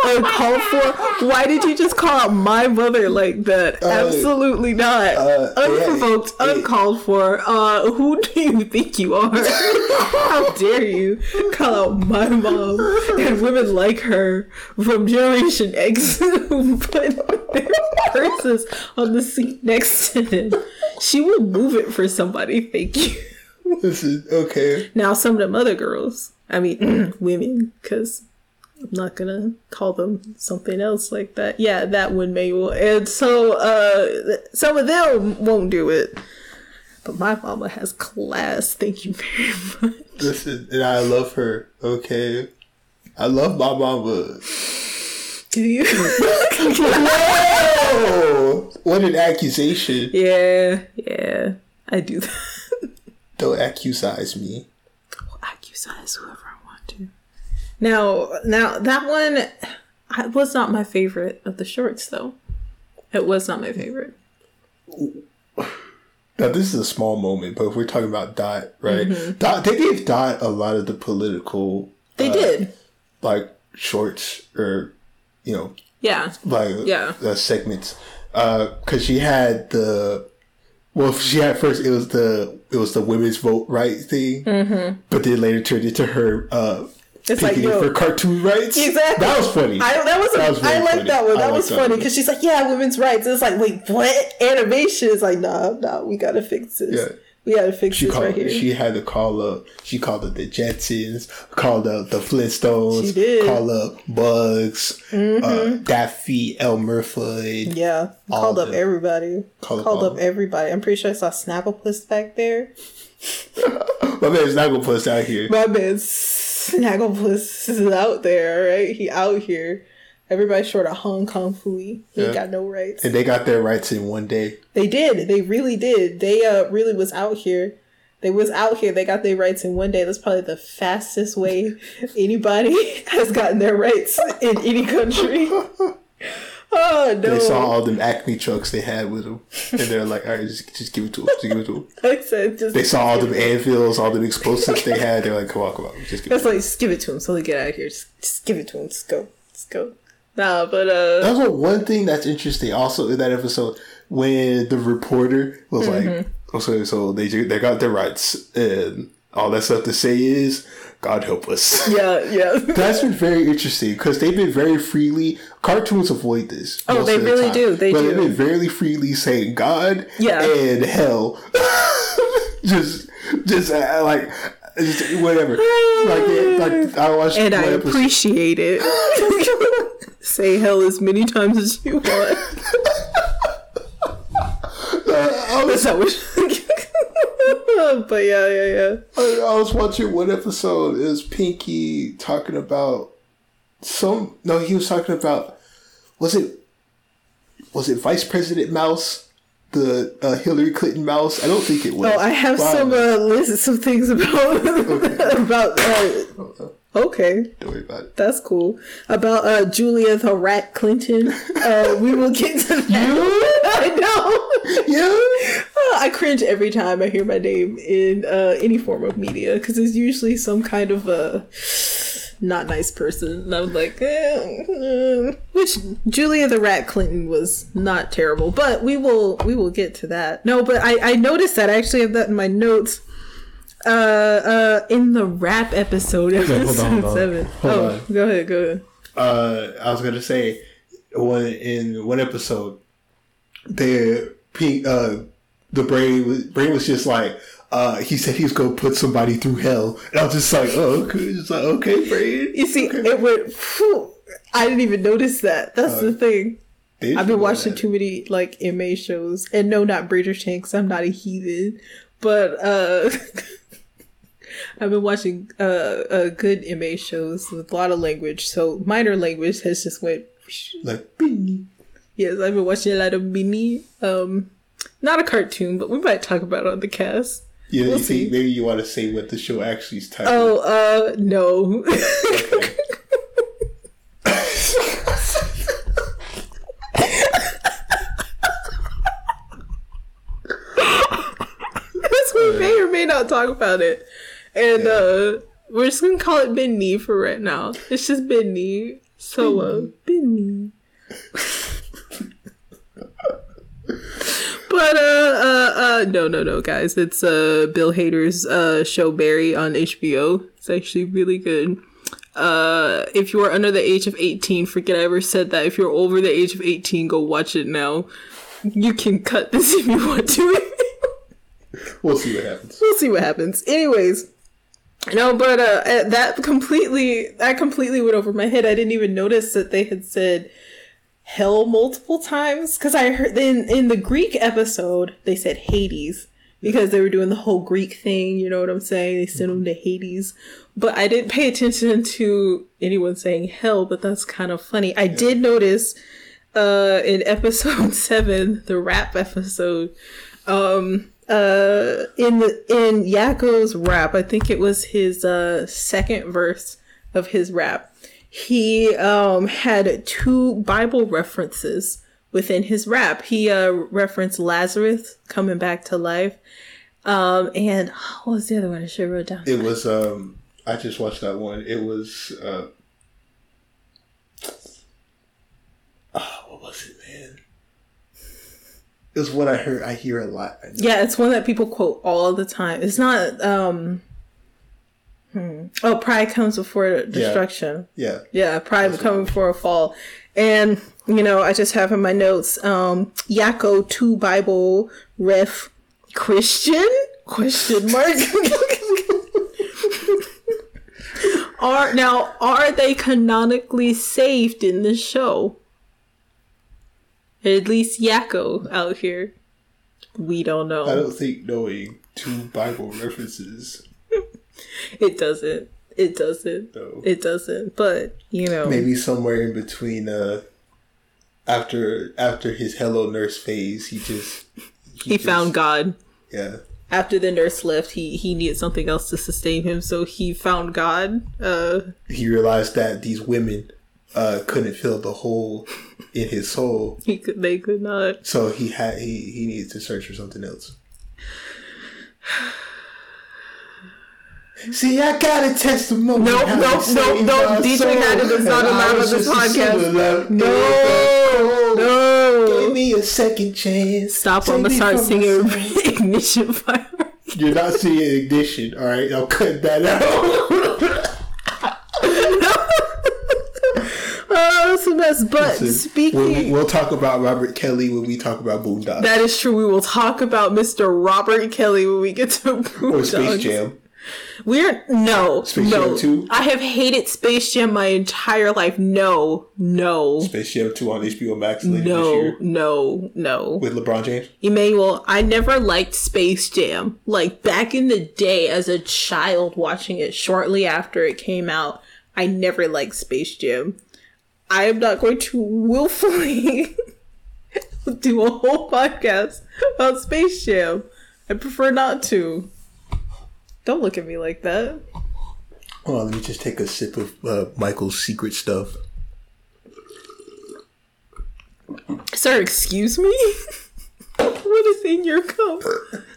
uncalled for. Why did you just call out my mother like that? Absolutely not. uh, unprovoked, yeah, yeah. uncalled for. Uh, who do you think you are? How dare you call out my mom and women like her from Generation X who put their purses on the seat next to them? She will move it for somebody. Thank you. this is okay. Now, some of them other girls, I mean, women, because I'm not gonna call them something else like that. Yeah, that one may will. And so, uh, some of them won't do it. But my mama has class. Thank you very much. Listen, and I love her. Okay, I love my mama. Do you? Oh, what an accusation! yeah, yeah, I do that. Don't accuse me. Accuse whoever I want to. Now, now that one was not my favorite of the shorts, though. It was not my favorite. Now this is a small moment, but if we're talking about Dot, right? Mm-hmm. Dot, they gave Dot a lot of the political, They uh, did, like shorts or you know, yeah. like Yeah. uh, segments, because she had the. Well, she had first. It was the it was the women's vote right thing, mm-hmm. but then later turned into her uh, It's like, yo, for cartoon rights. Exactly. that was funny. I, that was, That was very I like that one. That was funny because she's like, yeah, women's rights. And it's like, wait, what? Animation is like, nah, nah, we gotta fix this. Yeah. We gotta fix She this called. right here. She had to call up. She called up the Jetsons. Called up the Flintstones. She did. Mm-hmm. Called up Bugs. Uh, Daffy, Elmer Fudd. yeah, called up the- everybody. Called up Called all up everybody. I'm pretty sure I saw Snagglepuss back there. My man's not gonna put us out here. My man Snagglepuss is out there, right? He out here. Everybody's short of Hong Kong Phooey. He ain't got no rights. And they got their rights in one day. They did. They really did. They uh really was out here. They was out here. They got their rights in one day. That's probably the fastest way anybody has gotten their rights in any country. Oh no! They saw all them Acme trucks they had with them, and they're like, "All right, just just give it to them. Just give it to them." I said just. They saw all them anvils, all them explosives they had. They're like, "Come on, come on, just give it." That's like just give it to him so they get out of here. Just, just give it to him. Just go. Just go. Nah, but uh, That's what one thing that's interesting. Also in that episode, when the reporter was Mm-hmm. like, "Okay, so they they got their rights, and all that stuff to say is, God help us." yeah, yeah. That's been very interesting because they've been very freely. Cartoons avoid this. Oh, they the really do. They but do. they've been very freely saying God Yeah. and hell. just, just uh, like Just whatever. Like, yeah, like I watched and I episode- appreciate it. Say hell as many times as you want. I was, That's how we. but yeah, yeah, yeah. I, I was watching one episode. It was Pinky talking about some. No, he was talking about. Was it? Was it Vice President Mouse? The uh, Hillary Clinton mouse? I don't think it was. Oh, I have Wow. some uh, lists of things about about. Uh, okay, Don't worry about it. that's cool. About uh, Julia the Rat Clinton. Uh, we will get to that. I know. Yeah. Uh, I cringe every time I hear my name in uh, any form of media because it's usually some kind of a not nice person. And I'm like, eh, eh. which Julia the Rat Clinton was not terrible, but we will we will get to that. No, but I I noticed that I actually have that in my notes. Uh, uh, in the rap episode, hold on, episode hold on. seven. Hold oh, on. go ahead, go ahead. uh, I was gonna say one in one episode, the pink uh, the brain was brain was just like uh, he said he was gonna put somebody through hell, and I was just like, oh, okay, it's like okay, brain. You see, it went. Phew, I didn't even notice that. That's the thing. I've been watching too many like MA shows, and no, not Bridgerton, because I'm not a heathen. But uh, I've been watching uh, uh good MA shows with a lot of language. So minor language has just went. like. "Bing." Yes, I've been watching a lot of mini. Um, not a cartoon, but we might talk about it on the cast. Yeah, We'll see, maybe you want to say what the show actually is titled. Oh, uh, no. Because we may or may not talk about it. And uh we're just gonna call it Benny for right now. It's just Benny. So uh Benny. But uh, uh uh no no no guys it's uh Bill Hader's uh show Barry on HBO it's actually really good uh if you are under the age of 18 forget I ever said that if you're over the age of 18 go watch it now you can cut this if you want to We'll see what happens. we'll see what happens. Anyways, no, but uh, uh, that completely that completely went over my head. I didn't even notice that they had said hell multiple times because I heard in in the Greek episode they said Hades because they were doing the whole Greek thing. You know what I'm saying? They sent them to Hades, but I didn't pay attention to anyone saying hell. But that's kind of funny. I did notice uh in episode seven, the rap episode, um uh in the in Yakko's rap, I think it was his uh second verse of his rap. He um had two Bible references within his rap. He uh referenced Lazarus coming back to life. Um and what was the other one I should have wrote down? It was. um I just watched that one. It was. uh oh, what was it, man? It was what I heard. I hear a lot. Yeah, it's one that people quote all the time. It's not um hmm. Oh, pride comes before destruction. Yeah. Yeah, pride coming before a fall. And, you know, I just have in my notes, um, Yakko 2 Bible ref Christian? Question mark. are now are they canonically saved in this show? At least Yakko out here. We don't know. I don't think knowing two Bible references. It doesn't. It doesn't. No. It doesn't. But you know, Maybe somewhere in between. Uh, after after his Hello Nurse phase, he just he just- found God. Yeah. After the nurse left, he he needed something else to sustain him, so he found God. Uh, He realized that these women uh, couldn't fill the hole in his soul, he could. They could not. so he had he he needed to search for something else. See, I got a testimony. Nope, how nope, to save nope, my nope. DJ. Nada does not And I allow was this podcast. love. No, Give me a second chance. Stop! I'm gonna start singing ignition fire. You're not singing ignition, all right? I'll cut that out. Oh, it's a mess. But Listen, speaking, we'll, we'll talk about Robert Kelly when we talk about Boondocks that is true. We will talk about Mr. Robert Kelly when we get to Boondock or Space Jam. We're no, Space no. Jam 2? I have hated Space Jam my entire life. No, no, Space Jam 2 on HBO Max later this no, year no, no. with LeBron James. Emmanuel, I never liked Space Jam. Like back in the day as a child watching it shortly after it came out, I never liked Space Jam. I am not going to willfully do a whole podcast about Space Jam. I prefer not to. Don't look at me like that. Hold on, let me just take a sip of uh, Michael's secret stuff. Sir, excuse me? what is in your cup?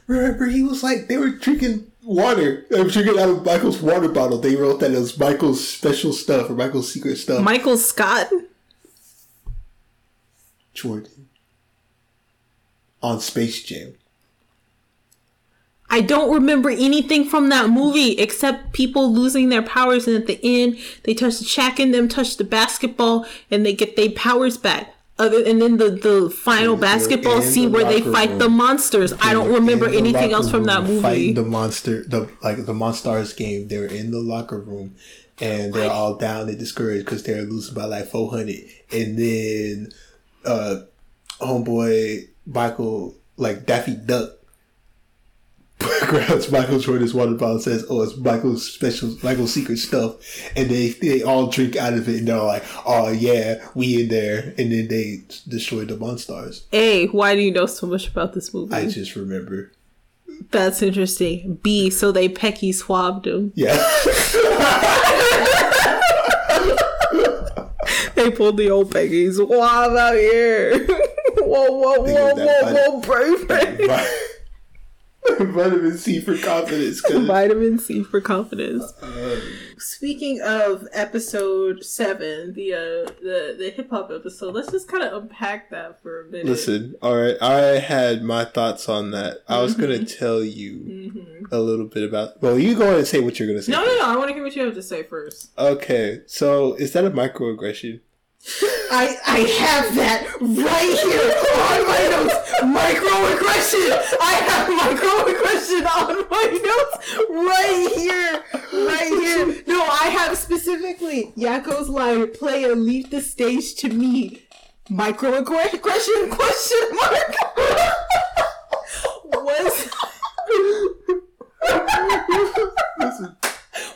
Remember, he was like, they were drinking water. They were drinking out of Michael's water bottle. They wrote that it was Michael's special stuff or Michael's secret stuff. Michael Scott? Jordan. On Space Jam. I don't remember anything from that movie except people losing their powers, and at the end, they touch the Shaq and them touch the basketball, and they get their powers back. Other and then the the final They're basketball scene the where they fight room. the monsters. I don't remember anything else from that room, Fighting movie. the monster, the like the Monstars game. They were in the locker room, and they're all down and discouraged because they're losing by like four hundred. And then, uh, homeboy Michael like Daffy Duck grabs Michael Jordan's water bottle says, "Oh, it's Michael's special, Michael's secret stuff," and they they all drink out of it, and they're like, "Oh yeah, we in there," and then they destroy the Monstars. A, why do you know so much about this movie? I just remember, That's interesting. B, so they pecky swabbed him. yeah. They pulled the old pecky swab out here. whoa, whoa, whoa, whoa, whoa, baby. Vitamin C for confidence. Vitamin C for confidence. Uh, Speaking of episode seven, the uh, the the hip hop episode, let's just kind of unpack that for a minute. listen, all right. I had my thoughts on that. I was gonna tell you a little bit about. Well, you go ahead and say what you're gonna say. No, no, no. I want to hear what you have to say first. Okay, so is that a microaggression? I I have that right here on my notes. Microaggression. I have microaggression on my notes right here, right here. No, I have specifically Yakko's line. Play and leave the stage to me. Microaggression? Question mark. Was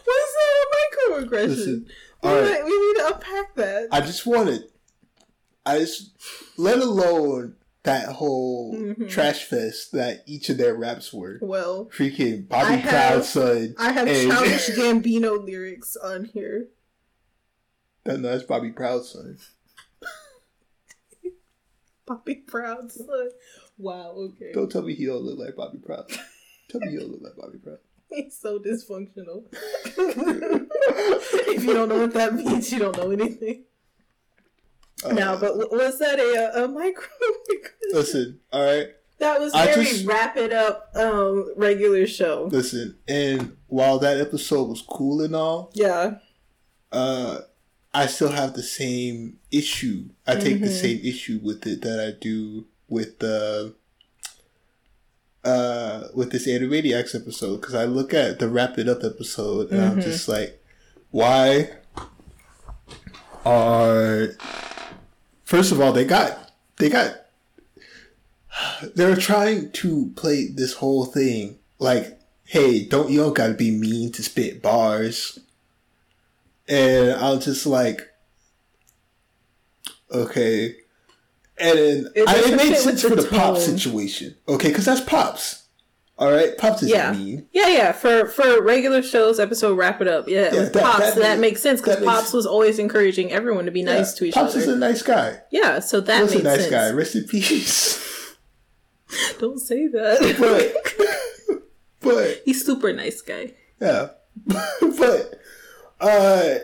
was that a microaggression? listen. We, need, we need to unpack that. I just wanted. I just, let alone that whole Mm-hmm. trash fest that each of their raps were. well, Freaking I Bobby have- Proud son. I have and- Childish Gambino lyrics on here. That- no, that's Bobby Proud son. Bobby Proud son. Wow, okay. Don't tell me he don't look like Bobby Proud. tell me he don't look like Bobby Proud. He's so dysfunctional. if you don't know what that means, you don't know anything. Uh, no, but w- was that a, a micro? listen, all right. that was very just- wrap it up um regular show. Listen, and while that episode was cool and all, Yeah. uh, I still have the same issue. I take the same issue with it that I do with the uh with this Animaniacs episode because I look at the wrap it up episode and I'm just like, why are first of all they got they got they're trying to play this whole thing like hey don't you don't gotta be mean to spit bars and I was just like, okay. And then It I, it made sense for the the pop situation, okay? Because that's pops, all right. Pops isn't Yeah. mean. Yeah, yeah. For for regular shows, episode wrap it up. Yeah, Yeah, that- pops that that, makes- makes sense because that makes- pops was always encouraging everyone to be nice Yeah, to each pops other. Pops is a nice guy. yeah, so that What's a nice sense. guy? Rest in peace. Don't say that. But, but He's super nice guy. yeah, but uh.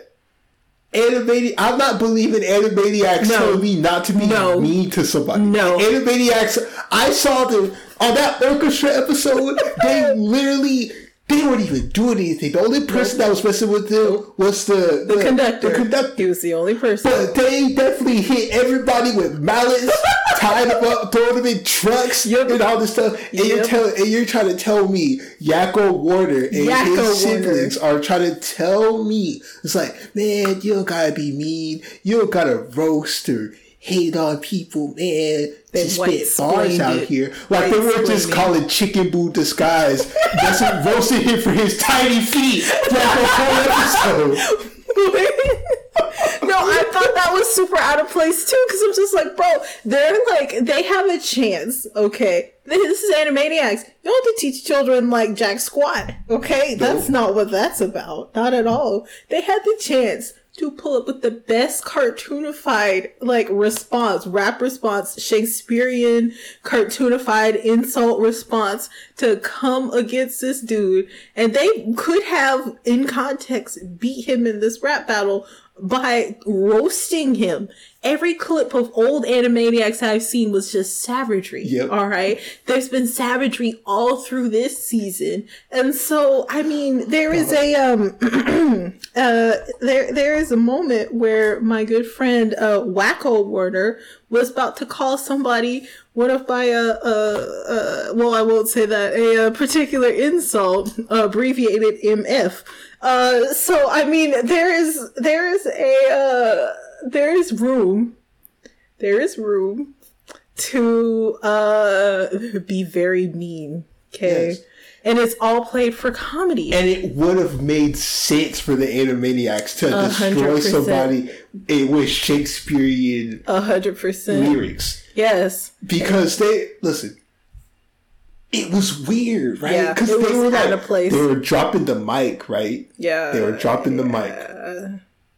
Animati- I'm not believing Animaniacs No. told me not to be No. mean to somebody. No. Animaniacs, I saw them on that orchestra episode. they literally, they weren't even doing anything. The only person that was messing with them was the, The, conductor. The conductor. He was the only person. But they definitely hit everybody with mallets, tied them up, throwing them in trucks Yep. and all this stuff. And you're Yep. tell, and you're trying to tell me Yakko Warner and Yakko his Warner. siblings are trying to tell me it's like, man, you don't gotta be mean, you don't gotta roast or hate on people, man. They spit bars out here. Like they were just calling Chicken Boo disguise, just roasting him for his tiny feet for the whole episode. no, I thought that was super out of place too, because I'm just like, bro, they're like, they have a chance, okay? This is Animaniacs. You don't have to teach children like Jack Squat, okay? That's not what that's about. Not at all. They had the chance to pull up with the best cartoonified like response, rap response, Shakespearean cartoonified insult response to come against this dude. And they could have, in context, beat him in this rap battle by roasting him. Every clip of old Animaniacs I've seen was just savagery. Yep. All right. There's been savagery all through this season. And so, I mean, there is a, um, uh, there, there is a moment where my good friend, uh, Wakko Warner was about to call somebody one if my, uh, uh, uh, well, I won't say that, a, uh particular insult, abbreviated MF. Uh, so, I mean, there is, there is a, uh, there is room, there is room to, uh, be very mean. Okay. Yes. And it's all played for comedy. And it would have made sense for the Animaniacs to destroy hundred percent. somebody with Shakespearean hundred percent. lyrics. Yes. Because they, listen, it was weird, right? Because it they was were like, of place. they were dropping the mic, right? Yeah. They were dropping the mic.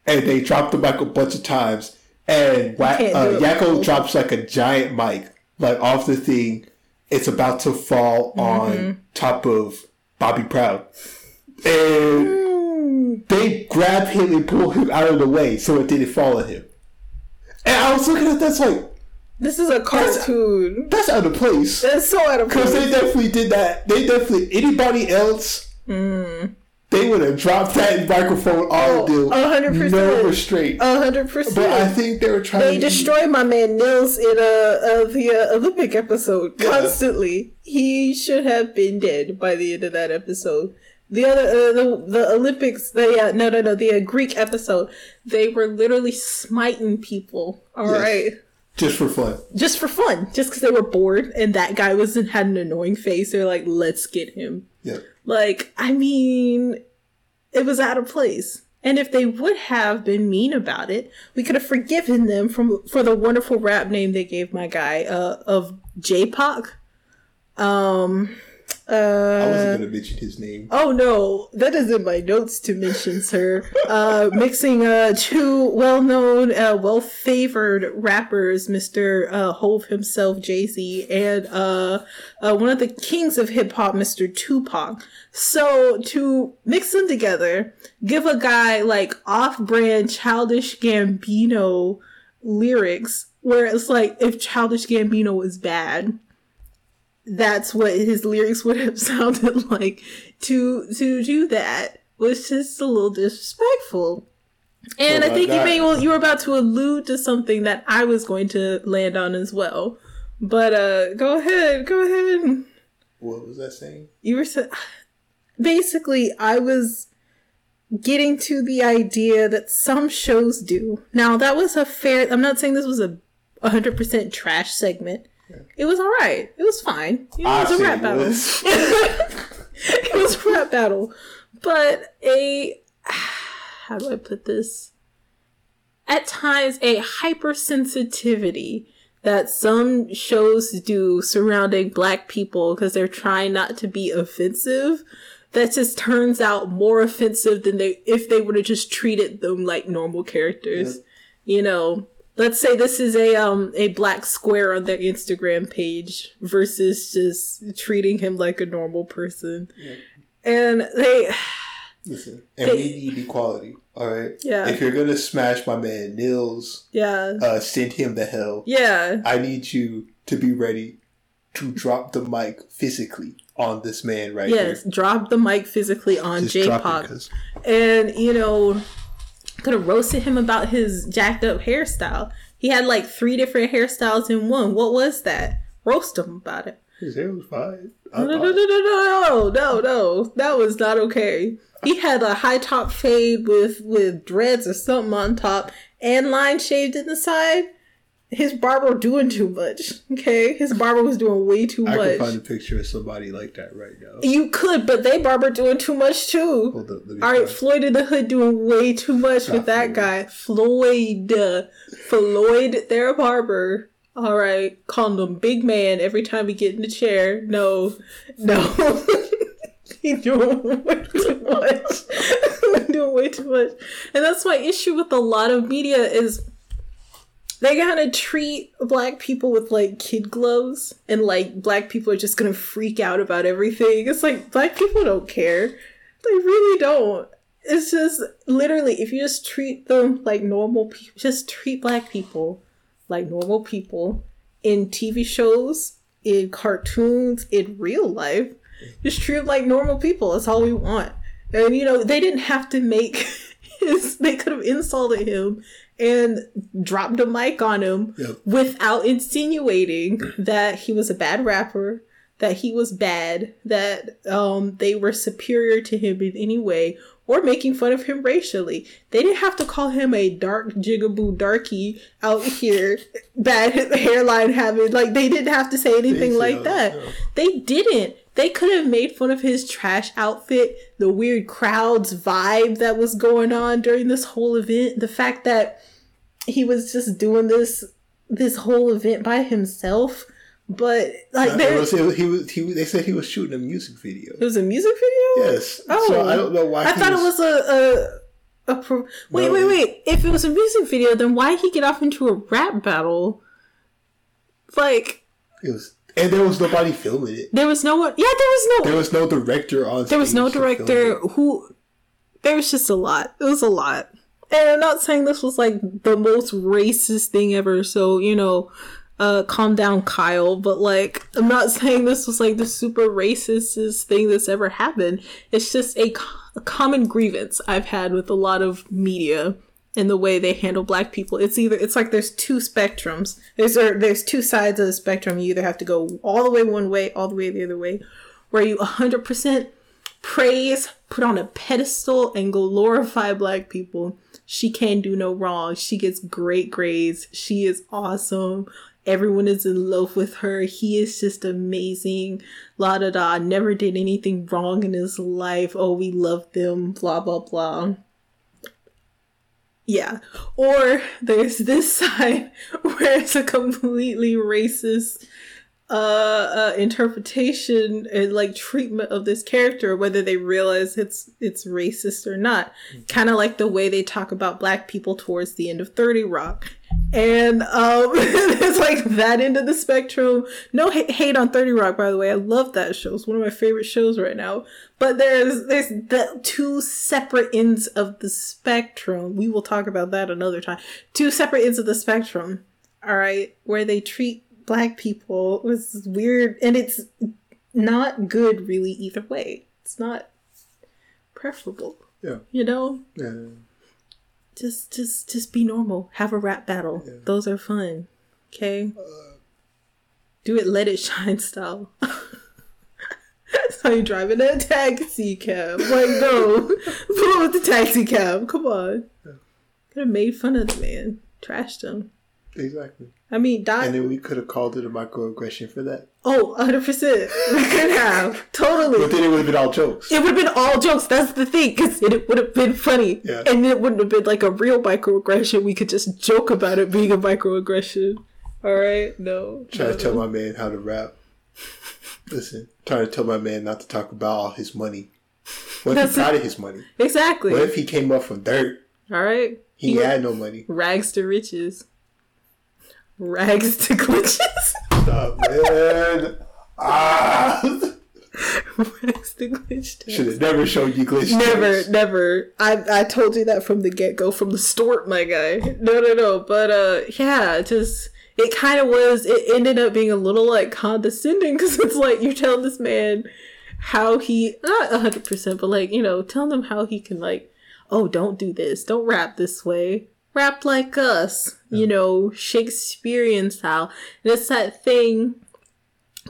And they dropped the mic a bunch of times. And uh, Yakko drops like a giant mic, like off the thing. It's about to fall Mm-hmm. on top of Bobby Proud. And they grab him and pull him out of the way so it didn't fall on him. And I was looking at that's like, This is a cartoon. that's out of place. That's so out of place. Because they definitely did that. They definitely, anybody else, they would have dropped that microphone all Oh, deal. a hundred percent. No restraint. A hundred percent. But I think they were trying They destroyed my man Nils in uh the uh, Olympic episode constantly. He should have been dead by the end of that episode. The other uh, the the Olympics they uh, no no no the uh, Greek episode they were literally smiting people. All Yes. right, just for fun. just for fun, just because they were bored and that guy was had an annoying face. They're like, let's get him. Yeah. Like, I mean, it was out of place. And if they would have been mean about it, we could have forgiven them from for the wonderful rap name they gave my guy uh, of J-Pac. Um, I uh, wasn't going to mention his name. oh no, that is in my notes to mention, sir. Uh, mixing uh two well-known, uh, well-favored rappers, Mr. Uh, Hove himself, Jay Z, and uh, uh, one of the kings of hip hop, Mr. Tupac. So to mix them together, give a guy like off-brand Childish Gambino lyrics, where it's like if Childish Gambino was bad, that's what his lyrics would have sounded like. To to do that was just a little disrespectful. And Well, I think you may well you were about to allude to something that I was going to land on as well. But uh go ahead, go ahead. What was that saying? You were sa- basically I was getting to the idea that some shows do. Now that was a fair I'm not saying this was a 100% trash segment. It was all right. It was fine. You know, it was a rap battle. was. it was a rap battle. But a how do I put this? At times a hypersensitivity that some shows do surrounding black people because they're trying not to be offensive that just turns out more offensive than they if they would have just treated them like normal characters. You know, let's say this is a um a black square on their Instagram page versus just treating him like a normal person. And they Listen, and we need equality. All right. Yeah. If you're gonna smash my man Nils, yeah. uh, send him the hell. Yeah. I need you to be ready to drop the mic physically on this man right Yes, here. Yes, drop the mic physically on Just drop it, J-Pop. 'cause- and you know could have roasted him about his jacked up hairstyle He had like three different hairstyles in one. What was that? Roast him about it. His hair was fine. No, no, no, no, no, no, no, no. That was not okay. He had a high top fade with with dreads or something on top and line shaved in the side. His barber doing too much. Okay, his barber was doing way too much. I much. can find a picture of somebody like that right now. You could, but they barber doing too much too. Hold up, All right, Floyd in the Hood doing way too much Not with that Floyd. guy. Floyd, Floyd, their barber. All right, calling him big man every time he get in the chair. No, no, he doing way too much. doing way too much, and that's my issue with a lot of media is they gotta treat black people with like kid gloves and like black people are just gonna freak out about everything. It's like black people don't care. They really don't. It's just literally if you just treat them like normal people, just treat black people like normal people in TV shows, in cartoons, in real life. Just treat them like normal people. That's all we want. And you know, they didn't have to make his they could have insulted him and dropped a mic on him Yep. without insinuating that he was a bad rapper, that he was bad, that um they were superior to him in any way, or making fun of him racially. They didn't have to call him a dark jigaboo darky out here, bad hairline having like they didn't have to say anything like that. no. They didn't. They could have made fun of his trash outfit, the weird crowds vibe that was going on during this whole event, the fact that he was just doing this this whole event by himself. But like Uh, was- he was, he, they said he was shooting a music video. it was a music video? Yes. Oh. So I don't know why. I thought it was a a, a pro- wait No, wait wait. If it was a music video, then why he get off into a rap battle? Like It was, and there was nobody filming it. there was no one. Yeah, there was no. There was no director on. there was no stage to film director who there was just a lot it was a lot and i'm not saying this was like the most racist thing ever so you know uh calm down kyle but like i'm not saying this was like the super racistest thing that's ever happened it's just a, a common grievance i've had with a lot of media and the way they handle black people it's either it's like there's two spectrums there's there's two sides of the spectrum you either have to go all the way one way all the way the other way where you 100% praise, put on a pedestal, and glorify black people. She can't do no wrong. She gets great grades. She is awesome. Everyone is in love with her. He is just amazing. La da da. Never did anything wrong in his life. Oh, we love them. Blah blah blah. Yeah. Or there's this side where it's a completely racist uh, uh interpretation and like treatment of this character whether they realize it's it's racist or not. Kind of like the way they talk about black people towards the end of 30 rock. And um it's like that end of the spectrum. No ha- hate on 30 rock by the way. I love that show. It's one of my favorite shows right now. But there's there's the two separate ends of the spectrum. We will talk about that another time. Two separate ends of the spectrum all right where they treat black people was weird and it's not good really either way. It's not preferable Yeah. you know? Yeah. just just just be normal. Have a rap battle. Those are fun okay? Uh, Do it let it shine style. So you driving a taxi cab. Like no. Pull with the taxi cab. Come on. Could have made fun of the man. Trashed him Exactly. i mean Doc, And then we could have called it a microaggression for that. Oh, 100%. We could have. totally. But then it would have been all jokes. It would have been all jokes. That's the thing. Because it would have been funny. Yeah. And it wouldn't have been like a real microaggression. We could just joke about it being a microaggression. All right? No. Trying no. to tell my man how to rap. Listen, trying to tell my man not to talk about all his money. What if That's he got of his money? Exactly. What if he came up from dirt? All right? He He had no money. Rags to riches. Rags to glitches. Stop, man. Ah! Rags to glitch. Should have never showed you glitch. Never, never. I I told you that from the get go, from the start, my guy. No, no, no. But uh, yeah, just it kind of was. It ended up being a little like condescending because it's like you're telling this man how he not hundred percent, but like you know, telling him how he can like, oh, don't do this, don't rap this way. Rap like us, you know, Shakespearean style. And it's that thing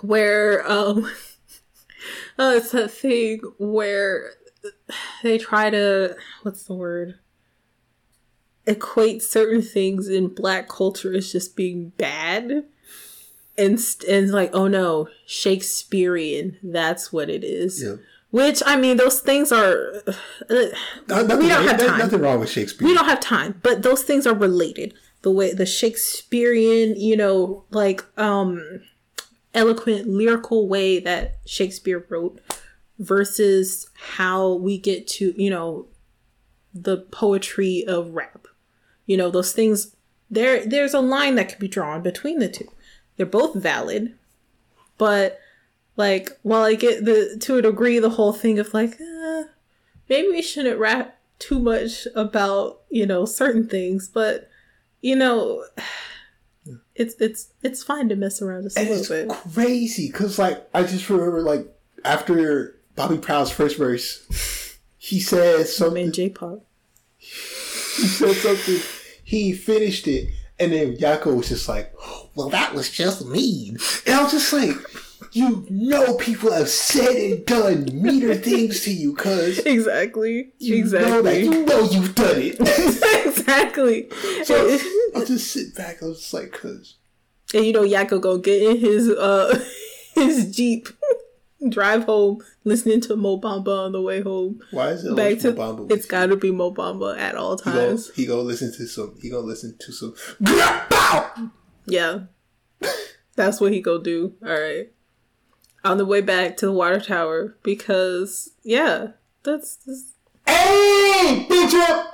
where um oh, it's that thing where they try to what's the word equate certain things in black culture as just being bad and and like oh no shakespearean that's what it is Yeah. Which i mean those things are uh, No- nothing, We don't have time. nothing wrong with Shakespeare. we don't have time but those things are related the way the shakespearean you know like um eloquent lyrical way that shakespeare wrote versus how we get to you know the poetry of rap you know those things there there's a line that can be drawn between the two they're both valid but like while i get the to a degree the whole thing of like uh, maybe we shouldn't rap too much about you know certain things but you know it's it's it's fine to mess around just a And little it's bit crazy because, like, I just remember, like, after Bobby Proud's first verse, he said I something. mean j-pop He said something. He finished it, and then Yakko was just like, "Well, that was just mean." And I was just like, "You know, people have said and done meaner things to you, cause exactly you know that exactly you know you've done it." exactly so I'll just sit back. I was just like, "Cause." And you know Yakko go get in his uh his Jeep, drive home, listening to Mo Bamba on the way home. Why is it Back to Mo Bamba it's with gotta be Mo Bamba at all you? He go, times. he go listen to some. He go listen to some. Yeah. That's what he go do. Alright. On the way back to the water tower because yeah, that's, that's Hey, bitch!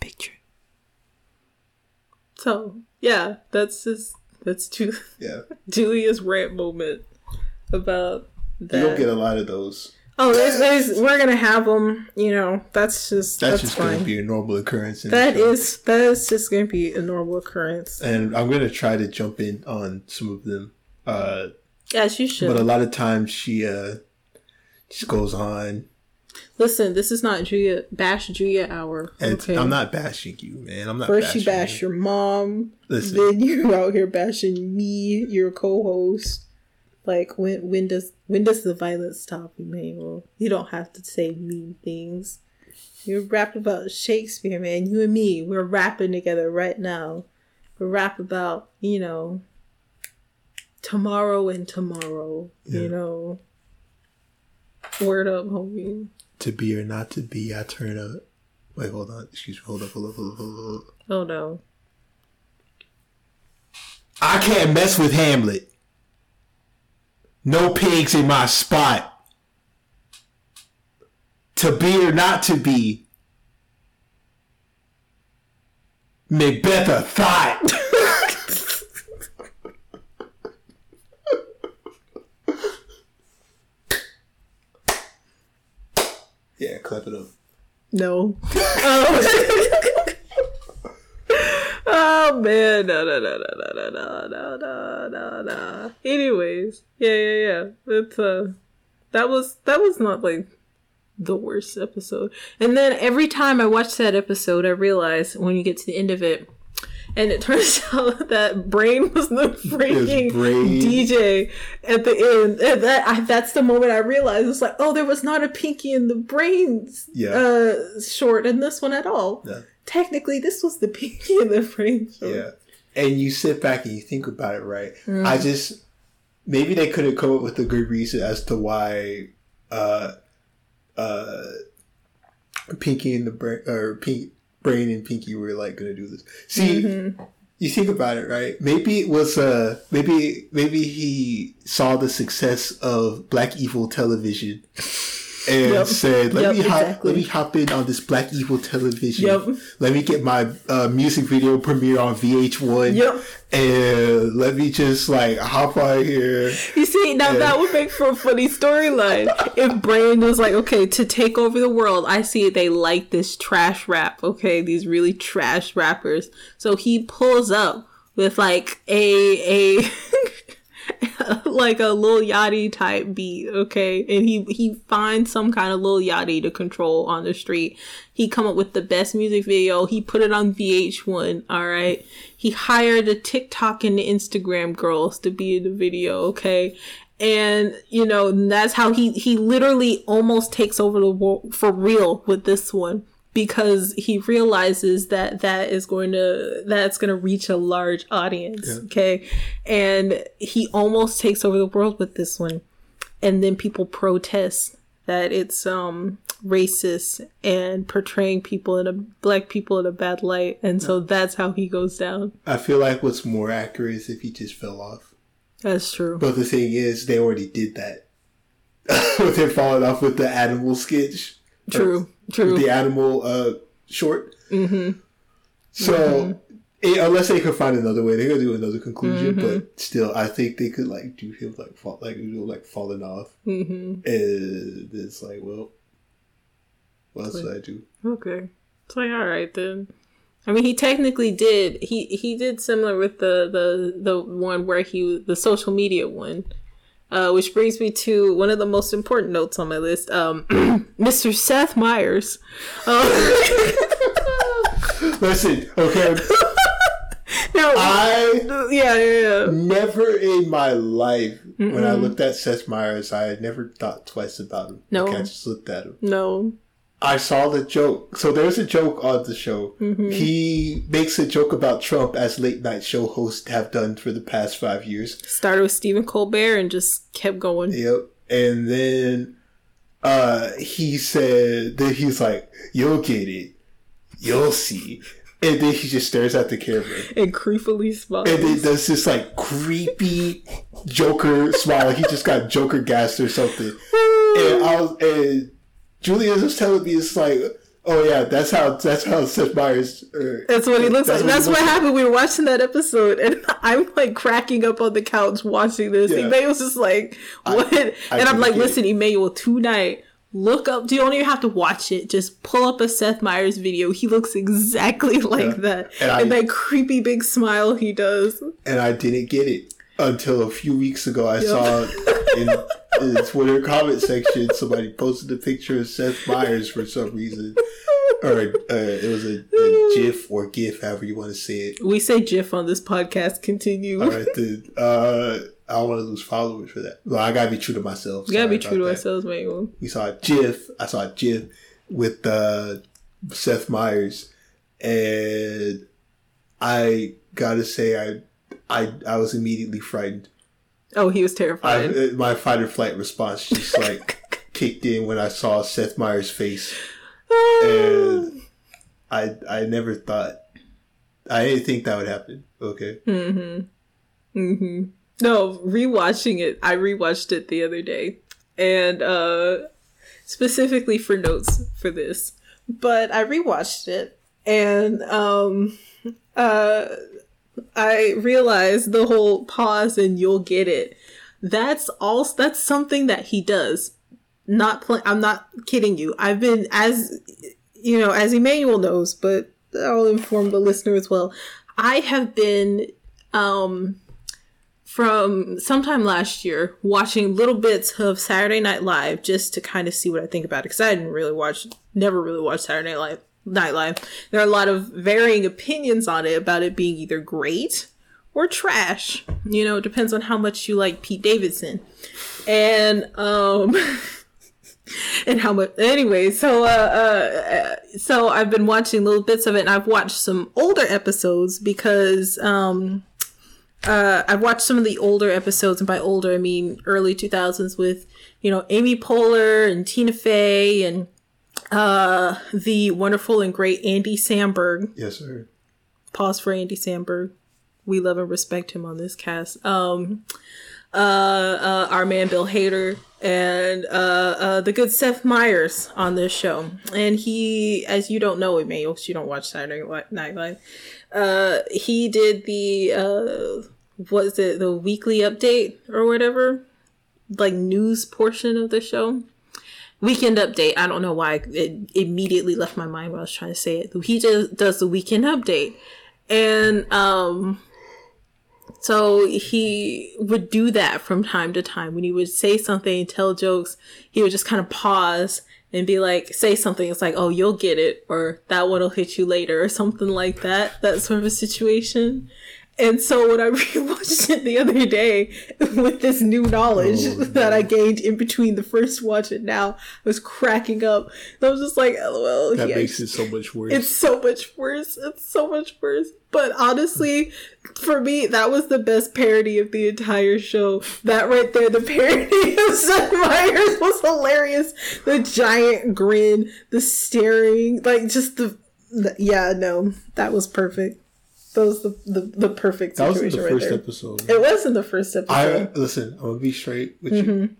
picture. So yeah, that's just that's Ju- Yeah, Julia's rant moment about you that. don't get a lot of those. Oh, there's, there's, we're gonna have them. You know, that's just That's, that's, just fine. going to be a normal occurrence. In the That show. is that is just gonna be a normal occurrence, and I'm gonna try to jump in on some of them. Uh, as you should. but a lot of times she uh just goes on, Listen, this is not Julia Bash Julia hour. and Okay, I'm not bashing you, man. I'm not. First you bash your mom, Listen. then you out here bashing me, your co-host. Like when when does when does the violence stop, Emmanuel? You don't have to say mean things. You're rapping about Shakespeare, man. You and me, we're rapping together right now. We rap about, you know, tomorrow and tomorrow. Yeah. You know, word up, homie. To be or not to be, I turn up. Wait, hold on. Excuse me. Hold up. Hold up. Hold up. Hold up. Oh no. I can't mess with Hamlet. No pigs in my spot. To be or not to be. Macbeth a thought. yeah, clap it up. No. oh. oh man, no, no, no, no, no, no, no, no, no, no. Anyways, yeah, yeah, yeah. It's uh, that was that was not like the worst episode. And then every time I watch that episode, I realize when you get to the end of it. And it turns out that Brain was the freaking. DJ at the end. And that I, that's the moment I realized it's like, oh, there was not a Pinky and the Brains Yeah. uh, short in this one at all. Yeah. Technically, this was the Pinky and the Brain short. Yeah. And you sit back and you think about it, right? Mm. I just maybe they could have come up with a good reason as to why uh uh Pinky and the brain or Pink Brain and Pinky were like gonna do this. See Mm-hmm. you think about it, right? Maybe it was uh maybe maybe he saw the success of Black Evil television and Yep. said, "Let Yep, me hop, exactly. let me hop in on this Black Evil television. Yep. Let me get my uh, music video premiere on VH1. Yep. And let me just like hop on here. You see, now Yeah. that would make for a funny storyline. if Brain was like, okay, to take over the world, I see they like this trash rap, okay, these really trash rappers. So he pulls up with like a a like a Lil Yachty type beat, okay? And he he finds some kind of Lil Yachty to control on the street. He come up with the best music video. He put it on VH1, all right? He hired the TikTok and the Instagram girls to be in the video, okay? And you know, that's how he he literally almost takes over the world for real with this one because he realizes that that is going to that's going to reach a large audience yeah. okay? And he almost takes over the world with this one. And then people protest that it's um racist and portraying people in a black people in a bad light. And so that's how he goes down. I feel like what's more accurate is if he just fell off. That's true. But the thing is they already did that. With him falling off with the animal sketch true True. The animal uh, short. Mm-hmm. So, mm-hmm. It, unless they could find another way, they could do another conclusion. Mm-hmm. But still, I think they could like do him like fall, like you know, like falling off. Mm-hmm. And it's like, well, what else did I do? Okay, it's like all right then. I mean, he technically did. He he did similar with the the the one where he the social media one uh, which brings me to one of the most important notes on my list. Um, Mr. Seth Meyers. Uh, Listen, okay. no, I yeah, yeah, yeah, never in my life Mm-mm. when I looked at Seth Meyers, I had never thought twice about him. No, I just looked at him. No, I saw the joke. So there's a joke on the show. Mm-hmm. He makes a joke about Trump as late night show hosts have done for the past five years. Started with Stephen Colbert and just kept going. Yep. And then uh he said that he's like, You'll get it. You'll see. And then he just stares at the camera. And creepily smiles. And then does this like creepy Joker smile. Like he just got Joker gassed or something. and I was and Julia was telling me it's like, oh yeah, that's how that's how Seth Meyers. Uh, that's what he looks that's like. What that's what, happened. Like. We were watching that episode, and I'm like cracking up on the couch watching this. Yeah. Emmanuel's just like, what? I, I and I'm like, listen, it. Emmanuel, tonight. Look up. Do you don't even have to watch it? Just pull up a Seth Meyers video. He looks exactly like yeah. that, and, I, and that creepy big smile he does. And I didn't get it until a few weeks ago. I yep. saw in the Twitter comment section somebody posted a picture of Seth Meyers for some reason, or uh, it was a, a, GIF or GIF, however you want to say it. We say GIF on this podcast. Continue. All right, then. Uh, I don't want to lose followers for that. Well, I gotta be true to myself. You gotta be true to that. ourselves, man. We saw a GIF. I saw a GIF with uh, Seth Meyers, and I gotta say, I I I was immediately frightened. Oh, he was terrified. I, uh, my fight or flight response just like kicked in when I saw Seth Meyers' face, and I I never thought I didn't think that would happen. Okay. Mm-hmm. Mm-hmm. No, rewatching it, I rewatched it the other day, and uh specifically for notes for this, but I rewatched it, and um uh I realized the whole pause and you'll get it. That's all. That's something that he does. Not play. I'm not kidding you. I've been as you know, as Emmanuel knows, but I'll inform the listener as well. I have been um from sometime last year watching little bits of Saturday Night Live just to kind of see what I think about it because I didn't really watch, never really watched Saturday Night Live Nightlife. There are a lot of varying opinions on it about it being either great or trash. You know, it depends on how much you like Pete Davidson. And um and how much anyway, so uh, uh so I've been watching little bits of it and I've watched some older episodes because um uh, I've watched some of the older episodes, and by older I mean early 2000s with, you know, Amy Poehler and Tina Fey and uh, the wonderful and great Andy Samberg. Yes, sir. Pause for Andy Samberg. We love and respect him on this cast. Um, uh, uh, our man Bill Hader and uh, uh, the good Seth Meyers on this show. And he, as you don't know, it may, you don't watch Saturday Night Live. Uh, he did the uh, was it the weekly update or whatever, like news portion of the show. Weekend update. I don't know why it immediately left my mind when I was trying to say it. He just does the weekend update, and um, So he would do that from time to time. When he would say something, tell jokes, he would just kind of pause and be like, say something. It's like, oh, you'll get it, or that one will hit you later, or something like that. That sort of a situation. And so when I rewatched it the other day with this new knowledge Oh, that I gained in between the first watch and now, I was cracking up. I was just like, lol. That he makes it so much worse. it's so much worse. It's so much worse. But honestly, for me, that was the best parody of the entire show. That right there, the parody of Seth Meyers was hilarious. The giant grin, the staring, like just the, the yeah, no, that was perfect. That was the the, the perfect that was situation in the right first there. episode. It was in the first episode. I listen. I'm gonna be straight with Mm-hmm. you.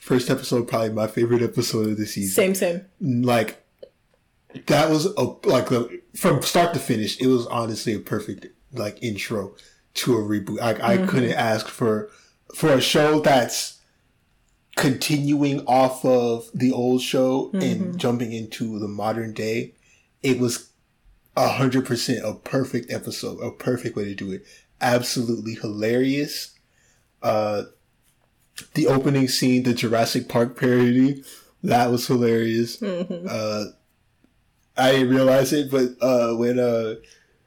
First episode, probably my favorite episode of the season. same, same. Like that was a like the from start to finish. It was honestly a perfect like intro to a reboot. I, I Mm-hmm. couldn't ask for for a show that's continuing off of the old show Mm-hmm. and jumping into the modern day. It was hundred percent a perfect episode, a perfect way to do it. Absolutely hilarious. Uh, the opening scene, the Jurassic Park parody, that was hilarious. Mm-hmm. Uh, I didn't realize it, but uh, when uh,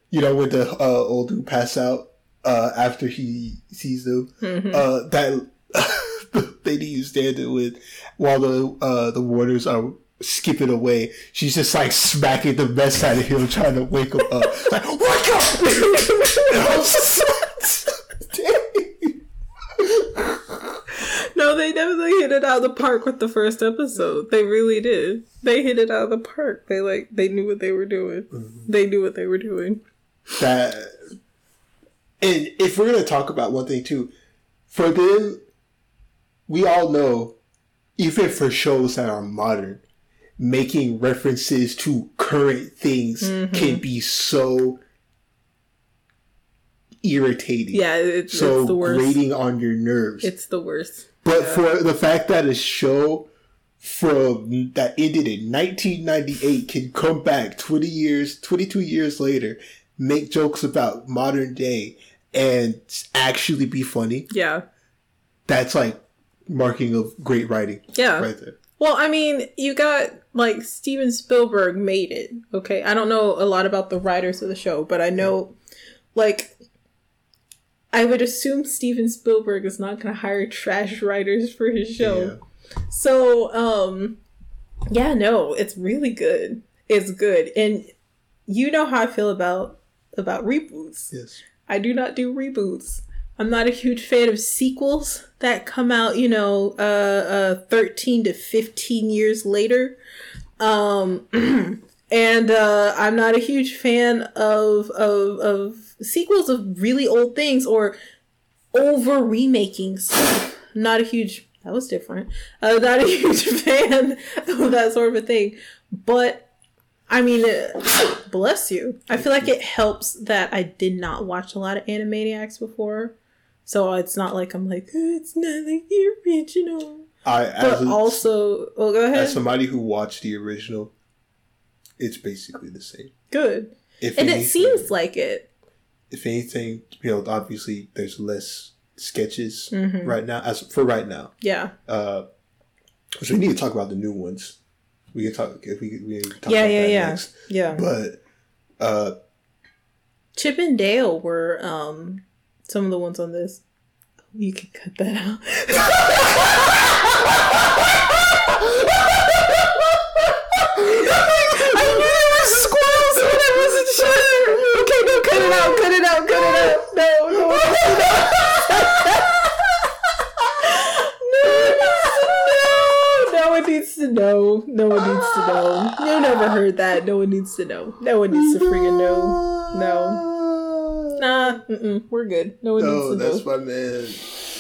you know, when the uh, old dude pass out uh, after he sees them, Mm-hmm. uh, that the lady you standing with while the uh, the warders are skipping away, she's just like smacking the mess out of him, trying to wake him up. like, wake up! And I was just. No, they definitely hit it out of the park with the first episode. They really did. They hit it out of the park. They like they knew what they were doing. Mm-hmm. They knew what they were doing. that and if we're going to talk about one thing too for them we all know even for shows that are modern making references to current things can mm-hmm. be so irritating Yeah, it, so it's the worst. grating on your nerves It's the worst. but for the fact that a show from that ended in 1998 can come back 20 years, 22 years later, make jokes about modern day and actually be funny, Yeah, that's like marking of great writing yeah. right there. Well, I mean, you got like Steven Spielberg made it. Okay, I don't know a lot about the writers of the show, but I know, like, I would assume Steven Spielberg is not going to hire trash writers for his show. Yeah. So, um, yeah, no, it's really good. It's good, and you know how I feel about about reboots. Yes. I do not do reboots. I'm not a huge fan of sequels that come out, you know, uh, uh 13 to 15 years later. Um and uh I'm not a huge fan of of of sequels of really old things or over remaking stuff. Not a huge that was different. Uh, not a huge fan of that sort of a thing. But I mean, uh, bless you. I feel like it helps that I did not watch a lot of Animaniacs before. So it's not like I'm like, "Oh, it's not the original. I But a, also, well, go ahead. as somebody who watched the original, it's basically the same. Good. If And it seems like it. if anything, you know, obviously there's less sketches Mhm. right now as for right now. Yeah. Uh, so we need to talk about the new ones. We can talk if we we can talk Yeah, about yeah, that yeah. next. Yeah. But uh, Chip and Dale were um some of the ones on this. You can cut that out. I knew there were squirrels, but I wasn't sure. Okay, no, cut it out, cut it out, cut it out. No, no, no, no one needs to know. No one needs to know. You never heard that. No one needs to know. No one needs to freaking know. No. Nah, mm-mm, we're good. No one no, needs to that's know. my man.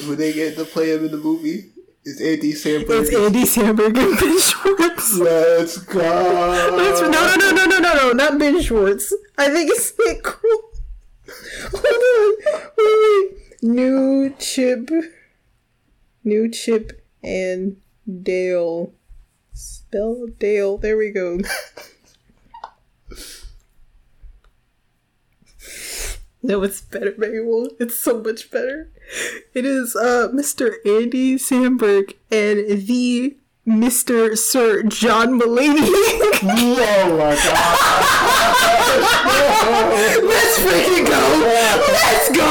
When they get to play him in the movie, it's Andy Samberg. It's Andy Samberg and Ben Schwartz. Let's go. That's, no, no, no, no, no, no, no, not Ben Schwartz. I think it's Nick Kroll. Hold on. Wait, wait. New Chip. New Chip and Dale. Spell Dale. There we go. No, it's better, Manuel. It's so much better. It is uh Mr. Andy Samberg and the Mr. Sir John Mulaney. oh my god! Let's freaking go! Let's go!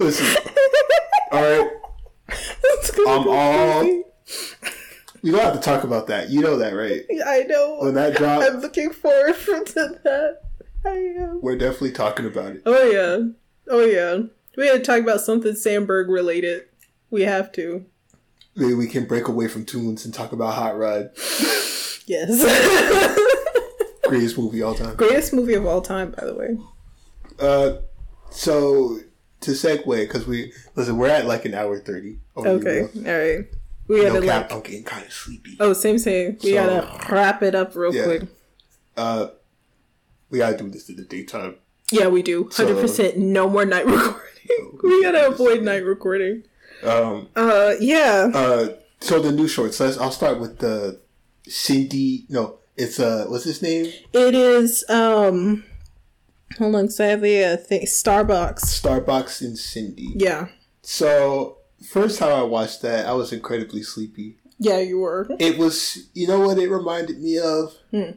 Listen, all right. I'm all- We don't have to talk about that. You know that, right? I know. When that drop, I'm looking forward to that. I am. we're definitely talking about it. Oh yeah. Oh yeah. We had to talk about something Samberg related. We have to. Maybe we can break away from toons and talk about Hot Rod, Yes. greatest movie all time. Greatest movie of all time, by the way. Uh, so to segue, because we listen, we're at like an hour thirty. Okay. All right. We bro. gotta No cap, like. I'm getting kind of sleepy. Oh, same same. We So- gotta wrap it up real Yeah. quick. Uh, we gotta do this in the daytime. Yeah, we do. So- Hundred percent. No more night recording. we gotta avoid night recording. Um, Uh, yeah. uh, so the new shorts. Let's. I'll start with the Cindy. No, it's uh, what's his name? It is. Um. Hold on, so I have a thing. Starbox. Starbox and Cindy. Yeah. So first time I watched that, I was incredibly sleepy. Yeah, you were. It was, you know what it reminded me of? Hmm.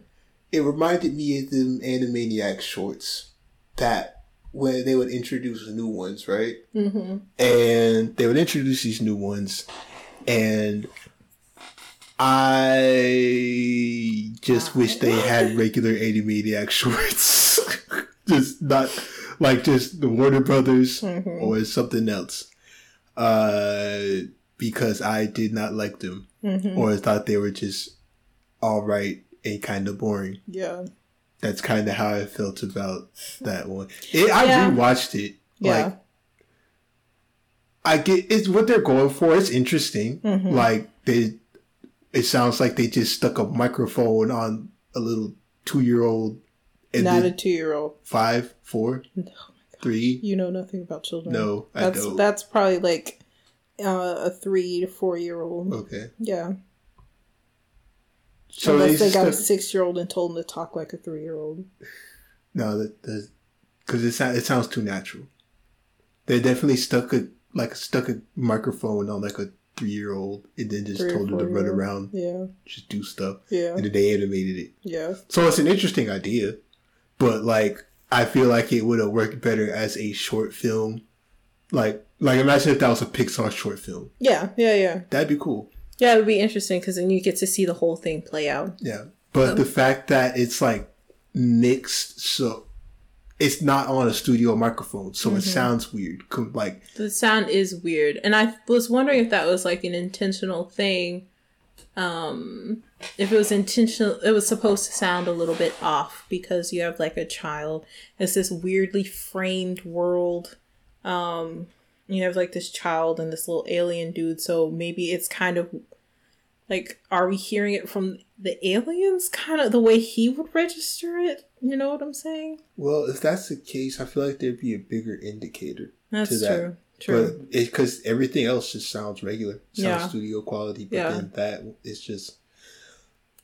It reminded me of the Animaniac shorts that when they would introduce new ones, right? Mm-hmm. And they would introduce these new ones, and I just wish they had regular Animaniac shorts, just not like just the Warner Brothers Mhm. or something else. Uh, because I did not like them Mm-hmm. or thought they were just all right and kind of boring. Yeah. That's kind of how I felt about that one. It, I Yeah. rewatched it. Yeah. Like I get it's what they're going for. It's interesting. Mhm. Like they, it sounds like they just stuck a microphone on a little two year old and Not a two year old. five, four, three. You know nothing about children. No, I That's don't. that's probably like uh, a three to four year old. Okay, Yeah. so Unless they got a six year old and told them to talk like a three year old. No, that because it sounds it sounds too natural. They definitely stuck a like stuck a microphone on like a three year old and then just told her to run around, Yeah. just do stuff, Yeah. and then they animated it. Yeah. So it's an interesting idea, but like I feel like it would have worked better as a short film. Like like imagine if that was a Pixar short film. Yeah. Yeah. Yeah. That'd be cool. Yeah. It would be interesting because then you get to see the whole thing play out. Yeah. But the fact that it's like mixed so it's not on a studio microphone, so it sounds weird. Like The sound is weird, and I was wondering if that was like an intentional thing. Um, if it was intentional, it was supposed to sound a little bit off because you have like a child. It's this weirdly framed world. Um, you have like this child and this little alien dude, so maybe it's kind of like, are we hearing it from the aliens? Kind of the way he would register it. You know what I'm saying? Well, if that's the case, I feel like there'd be a bigger indicator. That's To that. true. True. But because everything else just sounds regular, sounds Yeah. studio quality. But Yeah. then that is just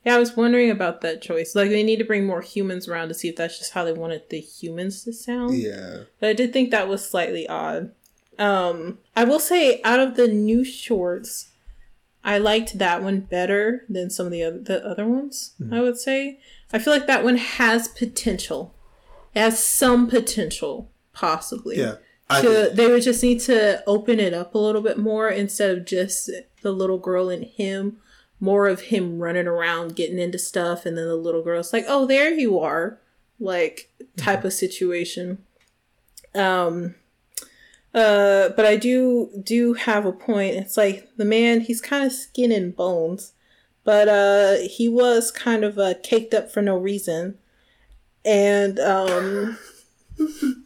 Yeah, I was wondering about that choice. Like, they need to bring more humans around to see if that's just how they wanted the humans to sound. yeah. But I did think that was slightly odd. Um, I will say, out of the new shorts, I liked that one better than some of the other the other ones. I would say I feel like that one has potential. It has some potential, possibly. Yeah. I to they would just need to open it up a little bit more instead of just the little girl and him more of him running around getting into stuff and then the little girl's like oh there you are like type of situation. Um uh but i do do have a point. It's like the man he's kind of skin and bones but uh he was kind of uh caked up for no reason. And um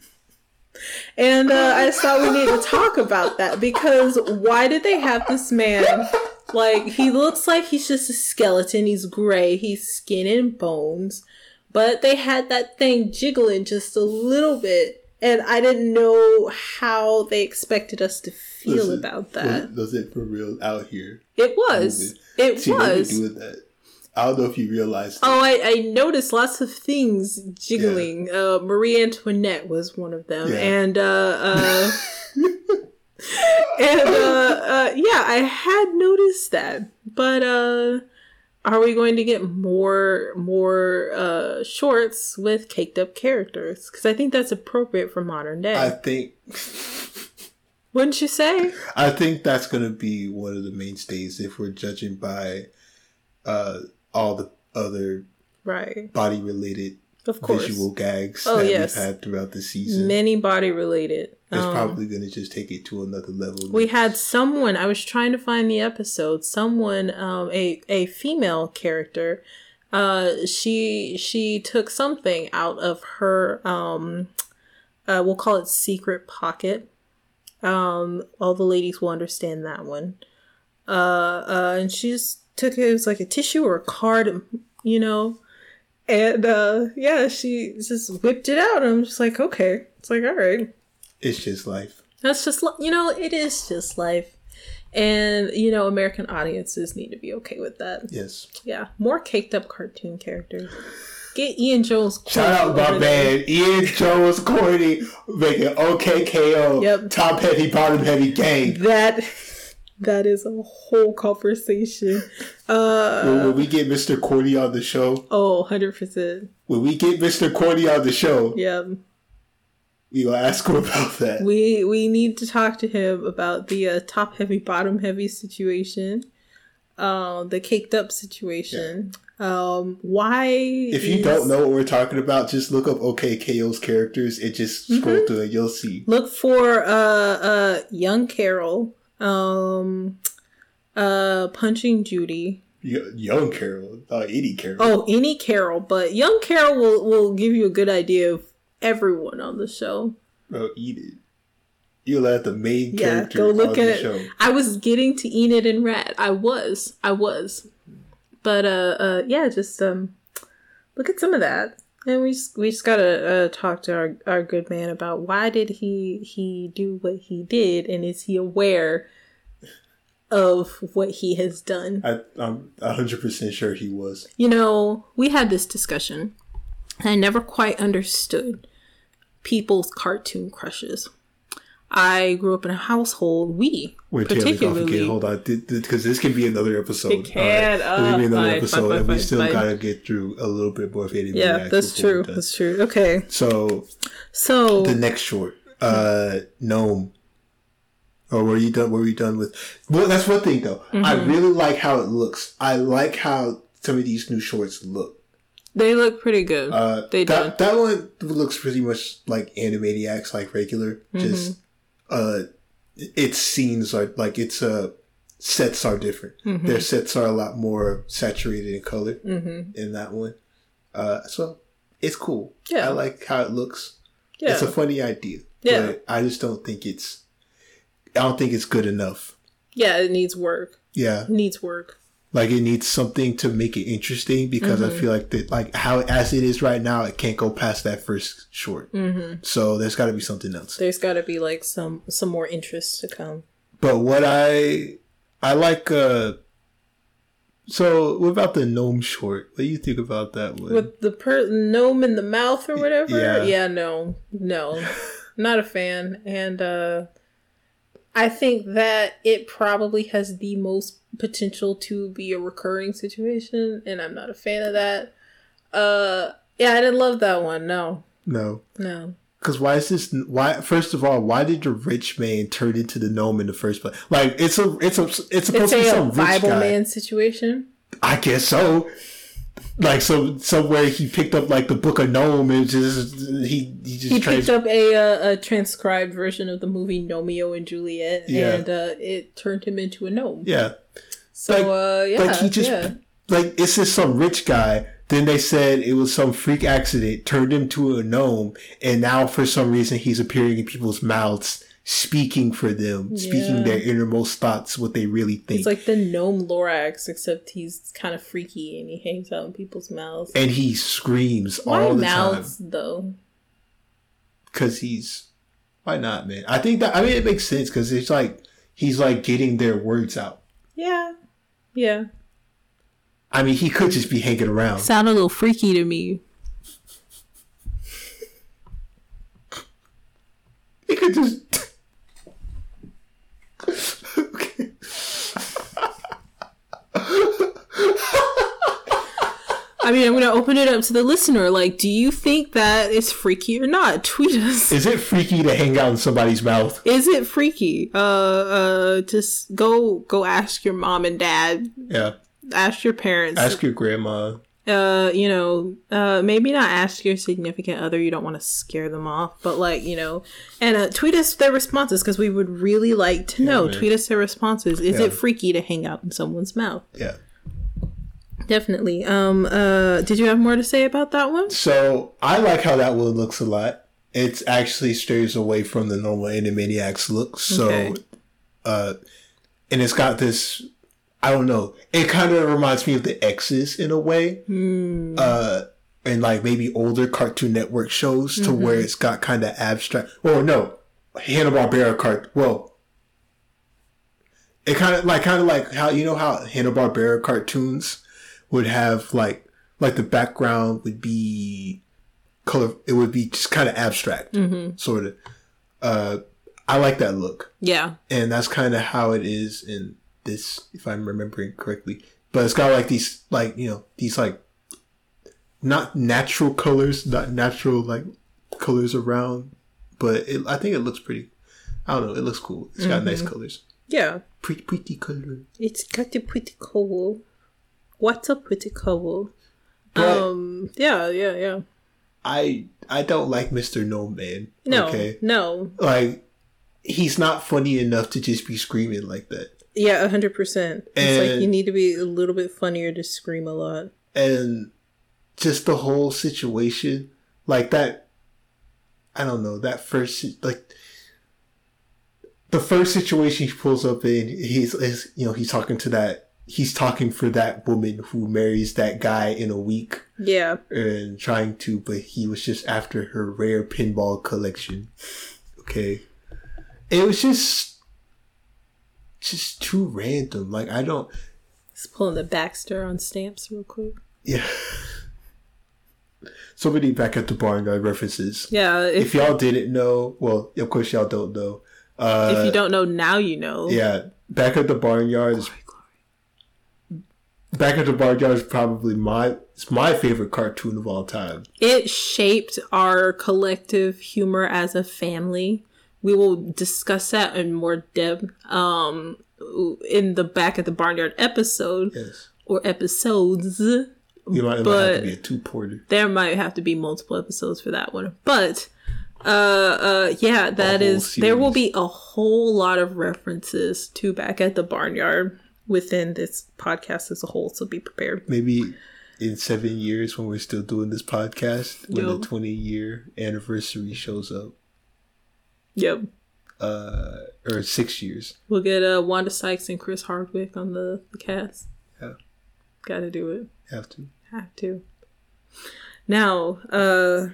and uh, I just thought we need to talk about that because why did they have this man? Like, he looks like he's just a skeleton. He's gray. He's skin and bones. But they had that thing jiggling just a little bit. And I didn't know how they expected us to feel Listen, about that. Was, was it for real out here? It was. It See, was. doing that. I don't know if you realized. Oh, I, I noticed lots of things jiggling. Uh, Marie Antoinette was one of them, Yeah. and uh, uh, and uh, uh, yeah, I had noticed that. But uh, are we going to get more more uh, shorts with caked up characters? Because I think that's appropriate for modern day. I think Wouldn't you say? I think that's gonna be one of the mainstays if we're judging by uh, all the other Right. body related Of course. visual gags Oh, that yes. we've had throughout the season. Many body related. it's Um, probably gonna just take it to another level. We had someone. I was trying to find the episode. Someone, um, a a female character. Uh, she she took something out of her. Um, uh, we'll call it secret pocket. Um, all the ladies will understand that one. Uh, uh, and she just took it. It was like a tissue or a card, you know. And uh, yeah, she just whipped it out. I'm just like, okay. It's like, all right. It's just life. That's just li- you know, it is just life, and you know, American audiences need to be okay with that. Yes. Yeah, more caked up cartoon characters. Get Ian Jones-Quartey. Shout out my man Ian Jones-Quartey making OK K.O. Yep. top heavy bottom heavy gang. That that is a whole conversation. Uh When, when we get Mr. Quartey on the show, oh, 100 percent. when we get Mr. Quartey on the show, Yeah, we will ask him about that. we we need to talk to him about the uh, top heavy, bottom heavy situation. Um, the caked up situation. Um, why? If you is- don't know what we're talking about, just look up OK K.O.'s characters and just scroll Mm-hmm. through it. You'll see. look for uh uh young carol um uh punching judy Young Carol, uh, any Carol. oh any carol but young carol will will give you a good idea of everyone on the show Oh, eat it. You let the main yeah character go look at show. i was getting to enid and rad i was i was but uh uh yeah just um look at some of that and we just, we just gotta uh, talk to our, our good man about why did he he do what he did and is he aware of what he has done? I, I'm 100% sure he was. you know we had this discussion. And i never quite understood people's cartoon crushes i grew up in a household we We're tailing off again. particularly Hold on. Because this can be another episode. It can. All right. This can be Uh, another fine, episode. fine, and we still fine. got to get through a little bit more of it. yeah that's true that's true okay So, so the next short, uh, Gnome. Or were you done? Were you done with? Well, that's one thing though. I Mm-hmm. really like how it looks. I like how some of these new shorts look. they look pretty good Uh, They that that one looks pretty much like Animaniacs, like regular. Mm-hmm. Just uh, its scenes are like its uh sets are different. Mm-hmm. Their sets are a lot more saturated in color in that one. Uh, so it's cool. Yeah. I like how it looks. yeah It's a funny idea. Yeah. but I just don't think it's. I don't think it's good enough. yeah it needs work Yeah, it needs work like it needs something to make it interesting because Mm-hmm. I feel like that, like how as it is right now, it can't go past that first short. Mm-hmm. So there's got to be something else. there's got to be like some some more interest to come But what I I like. uh So what about the gnome short? What do you think about that one? with the per- gnome in the mouth or whatever Yeah. yeah, no no not a fan and uh i think that it probably has the most potential to be a recurring situation and i'm not a fan of that uh yeah i didn't love that one no no, no because why is this? Why first of all, why did the rich man turn into the gnome in the first place? Like it's a it's a it's supposed it's to be a some bible guy. man situation I guess so. Like so somewhere he picked up like the book of gnome and just he he just he tried picked up a uh, a transcribed version of the movie Romeo and Juliet, Yeah. and uh, it turned him into a gnome. yeah So like- uh, yeah, like he just yeah. like it's just some rich guy. Then they said it was some freak accident turned him to a gnome, and now for some reason he's appearing in people's mouths, speaking for them, speaking their innermost thoughts, what they really think. It's like the gnome Lorax, except he's kind of freaky and he hangs out in people's mouths. and he screams Why all the time. Why mouths time though? because he's why not, man? I think that I mean it makes sense because it's like he's like getting their words out. Yeah, yeah. I mean, he could just be hanging around. Sound a little freaky to me. He could just. okay. I mean, I'm going to open it up to the listener. Like, do you think that is freaky or not? Tweet us. Is it freaky to hang out in somebody's mouth? Is it freaky? Uh, uh, just go go ask your mom and dad. Yeah. Ask your parents. Ask your grandma. uh, you know, uh, maybe not ask your significant other. You don't want to scare them off, but like, you know, and uh, tweet us their responses because we would really like to know. tweet us their responses. Is Yeah. it freaky to hang out in someone's mouth? Yeah. Definitely. Um. Uh. Did you have more to say about that one? So I like how that one looks a lot. It actually stays away from the normal Animaniacs look. So, Okay. uh, and it's got this. I don't know. It kind of reminds me of the X's in a way. Uh, and like maybe older Cartoon Network shows to where it's got kind of abstract. Well, no, Hanna Barbera cart. Well, it kind of like kind of like how you know how Hanna Barbera cartoons would have like like the background would be color. It would be just kind of abstract, sort of. Uh, I like that look, Yeah. and that's kind of how it is in this, if I'm remembering correctly. But it's got like these, like you know, these like not natural colors, not natural like colors around, but it, I think it looks pretty. I don't know. It looks cool. It's got nice colors. Yeah. Pretty, pretty color. It's got a pretty cool. What's a pretty? But Um. Yeah. Yeah. Yeah. I I don't like Mr. No Man. No. Okay. No. Like he's not funny enough to just be screaming like that. Yeah. A hundred percent. It's like you need to be a little bit funnier to scream a lot. And just the whole situation, like that I don't know, that first like the first situation he pulls up in, he's is you know, he's talking to that he's talking for that woman who marries that guy in a week Yeah. and trying to, but he was just after her rare pinball collection. Okay. It was just, just too random. Like, I don't, Just pulling the Baxter on stamps real quick. yeah. Somebody back at the barnyard references. Yeah. If If y'all didn't know, well, of course y'all don't know. Uh, if you don't know now, you know. yeah, back at the barnyard is back at the barnyard is probably my it's my favorite cartoon of all time. It shaped our collective humor as a family. We will discuss that in more depth um, in the back at the barnyard episode Yes, or episodes. you might, it might have But- to be a two porter. There might have to be multiple episodes for that one, but uh, uh, yeah, that is is. There will be a whole lot of references to back at the barnyard within this podcast as a whole. So be prepared. maybe in seven years when we're still doing this podcast, when the 20 year anniversary shows up, Yep. uh, or six years. We'll get uh, Wanda Sykes and Chris Hardwick on the, the cast. Yeah. Gotta do it. Have to. Have to. Now, uh,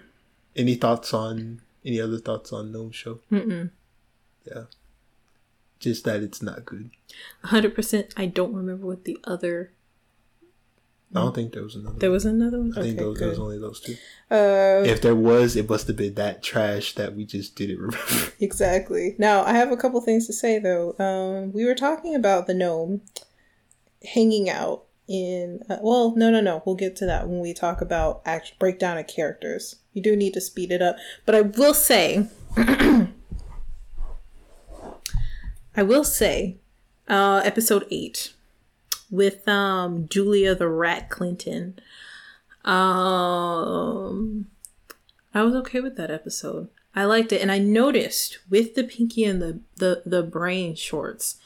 Any thoughts on any other thoughts on Gnome Show? mm-mm. Yeah, just that it's not good. 100%. I don't remember what the other. I don't think there was another. There one. was another one? I think those, there was only those two. Uh, If there was, it must have been that trash that we just didn't remember. Exactly. Now, I have a couple things to say though. Um, we were talking about the gnome hanging out in. Uh, well, no, no, no. We'll get to that when we talk about act breakdown of characters. You do need to speed it up, but I will say, I will say, uh, episode eight with um Julia the Rat Clinton. Um, I was okay with that episode. I liked it, and I noticed with the Pinky and the the the Brain shorts,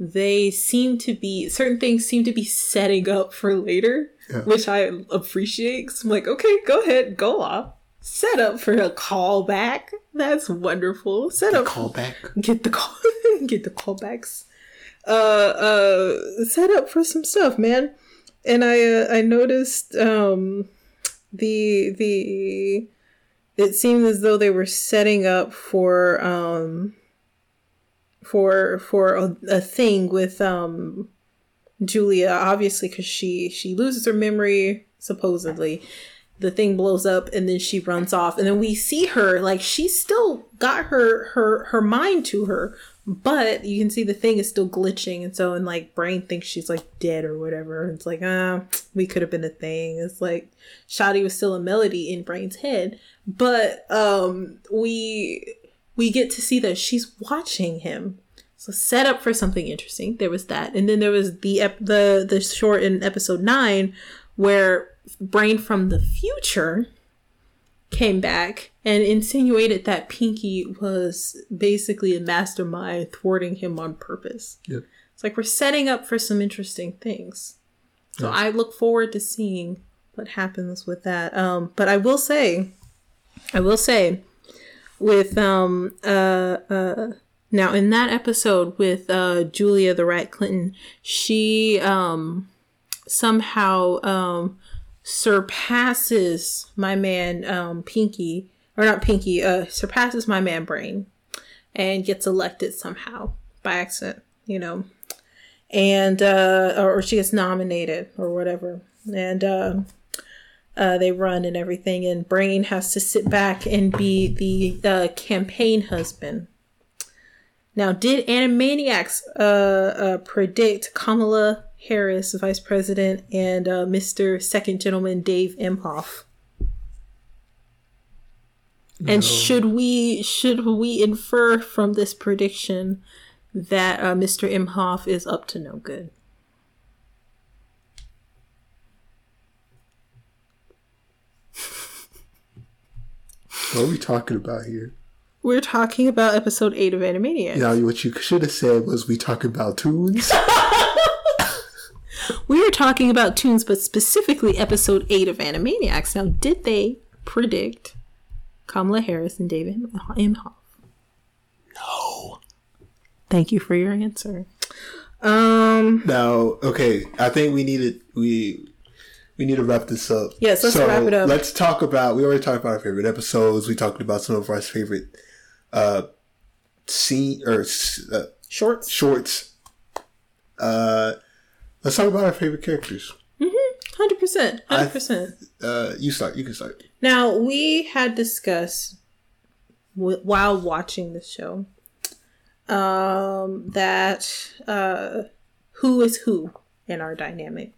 they seem to be certain things seem to be setting up for later, Yeah. which I appreciate. Cause I'm like, okay, go ahead, go off, set up for a callback. That's wonderful. Set up, Callback. get the call, get the callbacks. Uh, uh, set up for some stuff, man. And I uh, I noticed um the the it seemed as though they were setting up for um for for a, a thing with um Julia, obviously, because she she loses her memory supposedly. The thing blows up, and then she runs off, and then we see her like she's still got her her her mind to her, but you can see the thing is still glitching, and so and like brain thinks she's like dead or whatever. It's like ah, we could have been a thing. It's like Shadi was still a melody in brain's head, but um we we get to see that she's watching him so set up for something interesting. There was that, and then there was the ep- the the short in episode nine where Brain from the future came back and insinuated that Pinky was basically a mastermind thwarting him on purpose. Yep. It's like we're setting up for some interesting things. So. I look forward to seeing what happens with that. Um, but I will say, I will say, with um uh uh now in that episode with uh Julia the Rat Clinton, she um somehow um surpasses my man um Pinky or not Pinky uh surpasses my man Brain and gets elected somehow by accident, you know. And uh or she gets nominated or whatever. And uh uh, they run and everything, and Brain has to sit back and be the uh, campaign husband. Now, did Animaniacs uh, uh, predict Kamala Harris, Vice President, and uh, Mr. Second Gentleman Dave Emhoff? And should we should we infer from this prediction that uh, Mr. Emhoff is up to no good? What are we talking about here? We're talking about episode eight of Animaniacs. Now, what you should have said was we talking about toons. We were talking about toons, but specifically episode 8 of Animaniacs. Now, did they predict Kamala Harris and David Emhoff? no. Thank you for your answer. Um, Now, okay, I think we needed we we need to wrap this up. Yes, let's wrap it up. Let's talk about. We already talked about our favorite episodes. We talked about some of our favorite uh scene or uh, shorts. shorts. Uh, let's talk about our favorite characters. 100%. 100%. Uh, you start. You can start. Now, we had discussed w- while watching the show um, that uh, who is who in our dynamic.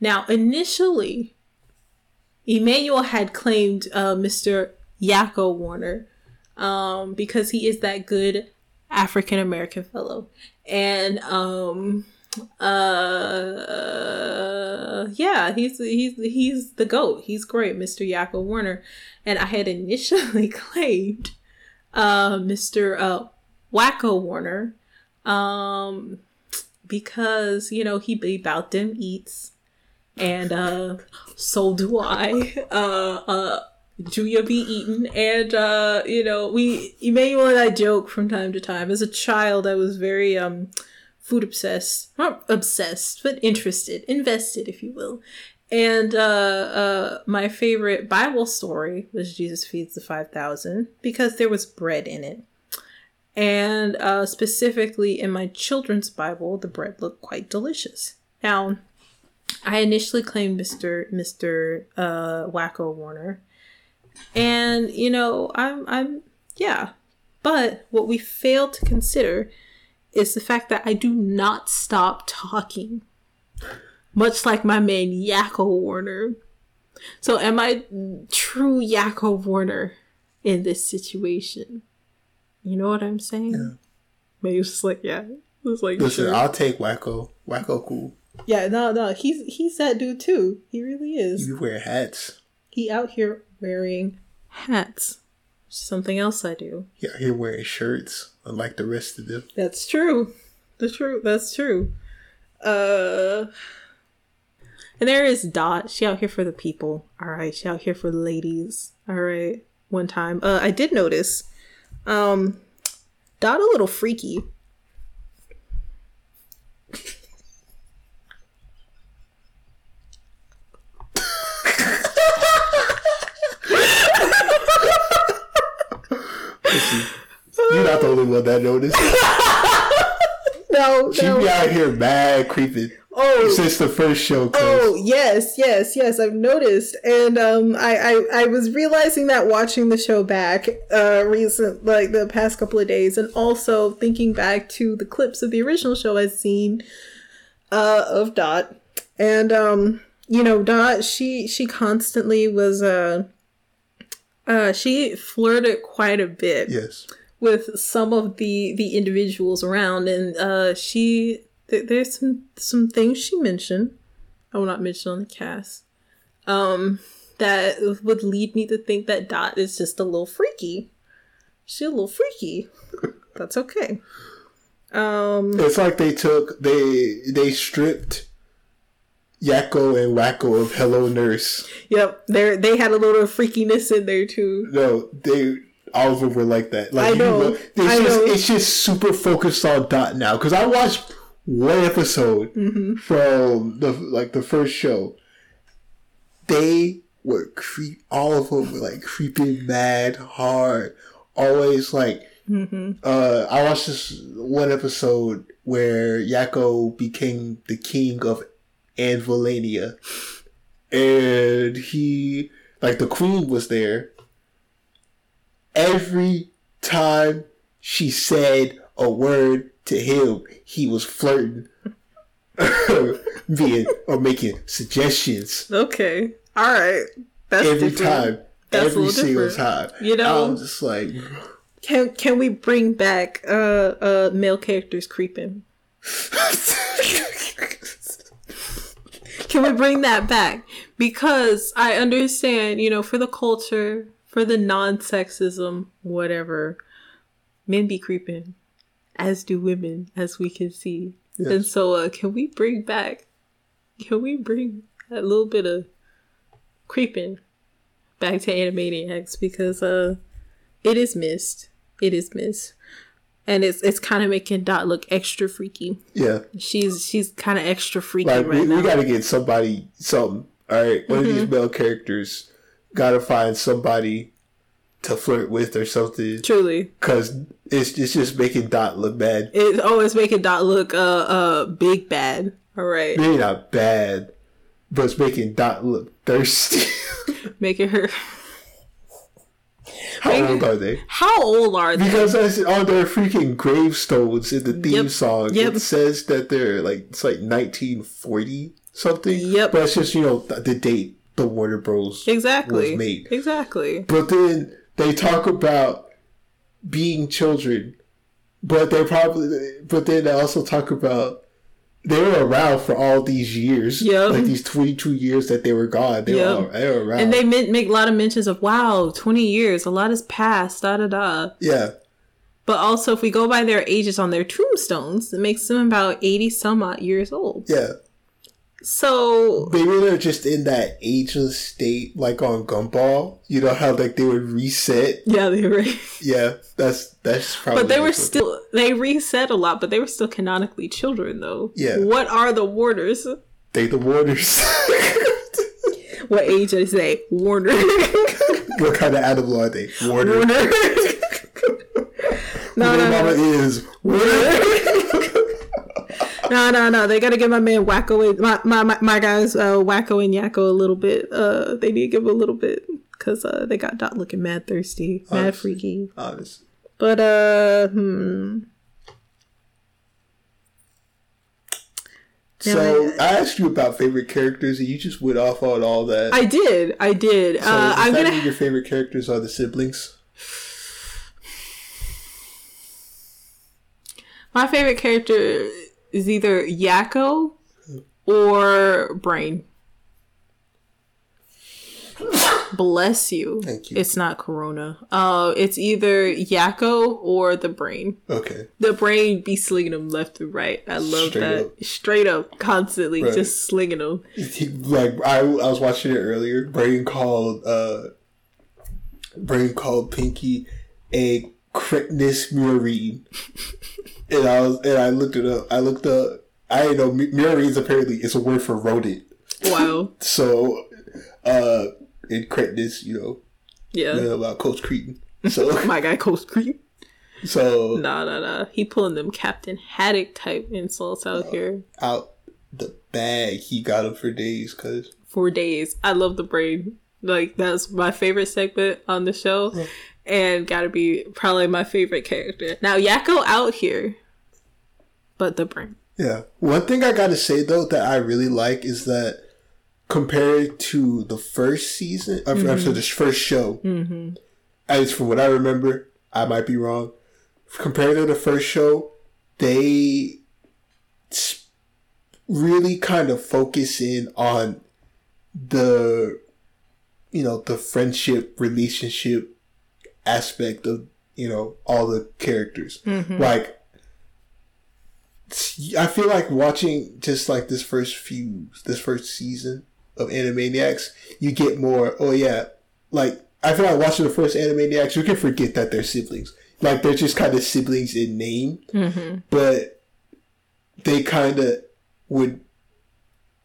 Now, initially, Emmanuel had claimed uh, Mr. Yakko Warner um, because he is that good African American fellow. And um, uh yeah he's he's he's the goat. He's great mr yakko warner. And i had initially claimed uh mr uh wakko warner um because you know he be about them eats. And uh so do i. Uh uh Julia be eaten, and uh, you know, we Emmanuel and I joke from time to time. As a child, I was very um food obsessed, not obsessed, but interested, invested, if you will. And uh, uh, my favorite Bible story was Jesus feeds the five thousand because there was bread in it, and uh, specifically in my children's Bible, the bread looked quite delicious. Now, I initially claimed Mister Mister uh, Wakko Warner, and you know, I'm I'm yeah, but what we failed to consider is the fact that I do not stop talking. Much like my man Yakko Warner. So am I true Yakko Warner in this situation? You know what I'm saying? Yeah. Maybe it's just like, yeah. It's like Listen, sure. I'll take Wakko. Wakko, cool. Yeah, no, no. He's he's that dude too. He really is. You wear hats. He out here wearing hats. Something else I do. Yeah, here wearing shirts, unlike the rest of them. That's true. The true. That's true. Uh, and there is Dot. She out here for the people. All right. She out here for the ladies. All right. One time, uh, I did notice, um, Dot a little freaky. You're not the only one that noticed. no, She no. be out here mad creeping Oh, since the first show. Oh yes, yes, yes. I've noticed, and um, I, I I was realizing that watching the show back, uh, recent like the past couple of days, and also thinking back to the clips of the original show I've seen, uh, of Dot, and um, you know, Dot, she she constantly was uh, uh, she flirted quite a bit yes, with some of the the individuals around. And uh she th- there's some some things she mentioned i will not mention on the cast um that would lead me to think that dot is just a little freaky. She's a little freaky. That's okay. Um it's like they took they they stripped Yakko and Wakko of Hello Nurse. yep they they had a little freakiness in there too. No, they all of them were like that. Like I know, You, it's I just know. it's just super focused on Dot now because I watched one episode Mm-hmm. from the like the first show. They were creep. All of them were like creeping mad hard. Always like. Mm-hmm. Uh, I watched this one episode where Yakko became the king of Anvilania, and he like the queen was there. Every time she said a word to him, he was flirting, being or making suggestions okay all right that's every different. time, That's every single different. time. You know? I was just like, can can we bring back uh uh male characters creeping Can we bring that back? Because I understand, you know, for the culture, for the non sexism, whatever, men be creeping, as do women, as we can see. And so, uh, can we bring back, can we bring a little bit of creeping back to Animaniacs? Because, uh, it is missed. It is missed. And it's it's kind of making Dot look extra freaky. yeah. She's she's kind of extra freaky Like right we, now. we got to get somebody something. All right, one of these Mm-hmm. male characters got to find somebody to flirt with or something Truly, because it's it's just making Dot look bad. it always making Dot look uh uh big bad. All right, Maybe not bad, but it's making Dot look thirsty. making her. How old are they? How old are they? Because that's on their freaking gravestones in the theme Yep. song. Yep. It says that they're like it's like 1940 something. Yep. But it's just you know the date the Warner Bros. Exactly. was made. Exactly. But then they talk about being children, but they probably, but then they also talk about they were around for all these years. Yep. Like these 22 years that they were gone. They, Yep. were, they were around. And they make a lot of mentions of wow, twenty years, a lot has passed, da da da. yeah. But also, if we go by their ages on their tombstones, it makes them about eighty some odd years old. Yeah. So Maybe they're just in that ageless state, like on Gumball. You know how like they would reset. yeah, they were. Yeah, that's that's probably. But they were still they reset a lot, but they were still canonically children though. Yeah. What are the Warners? they the Warners. What age I say? Warner. what kind of animal are they? Warner. Warner. no, Their no, mama is Warner. No, no, no. They gotta give my man Wakko and my my my, my guys uh, Wakko and Yakko a little bit. Uh, they need to give a little bit because uh, they got Dot looking mad thirsty, mad Honestly. freaky. Honestly. But uh, hmm. So I asked you about favorite characters, and you just went off on all that. I did, I did. so uh, I'm gonna. your favorite characters are the siblings? My favorite character is either Yakko or Brain. Bless you. Thank you. It's not Corona. Uh, it's either Yakko or the Brain. Okay. The Brain be slinging them left and right. I love Straight that. up. Straight up, constantly Right. just slinging them. He, like I, I was watching it earlier. Brain called uh, Brain called Pinky a cretinous murine, and I was and I looked it up. I looked up. I didn't know murines apparently is a word for rodent. Wow. So, uh, in cretinous, you know, Yeah. about Coach Cretin. So My guy Coast Creek. So nah, nah, nah. He pulling them Captain Haddock type insults out here out the bag, he got him for days. Cause for days. I love the brain. Like that's my favorite segment on the show, and gotta be probably my favorite character. Now Yakko out here, but the brain. yeah, one thing I gotta say though that I really like is that compared to the first season, uh, I'm sorry, the first show, Mm-hmm. as from what I remember, I might be wrong. Compared to the first show, they really kind of focus in on the, you know, the friendship relationship aspect of you know all the characters. Like, s- I feel like watching just like this first few, this first season of Animaniacs, you get more. Oh yeah, like I feel like watching the first Animaniacs, you can forget that they're siblings. Like they're just kind of siblings in name, mm-hmm. but they kind of would.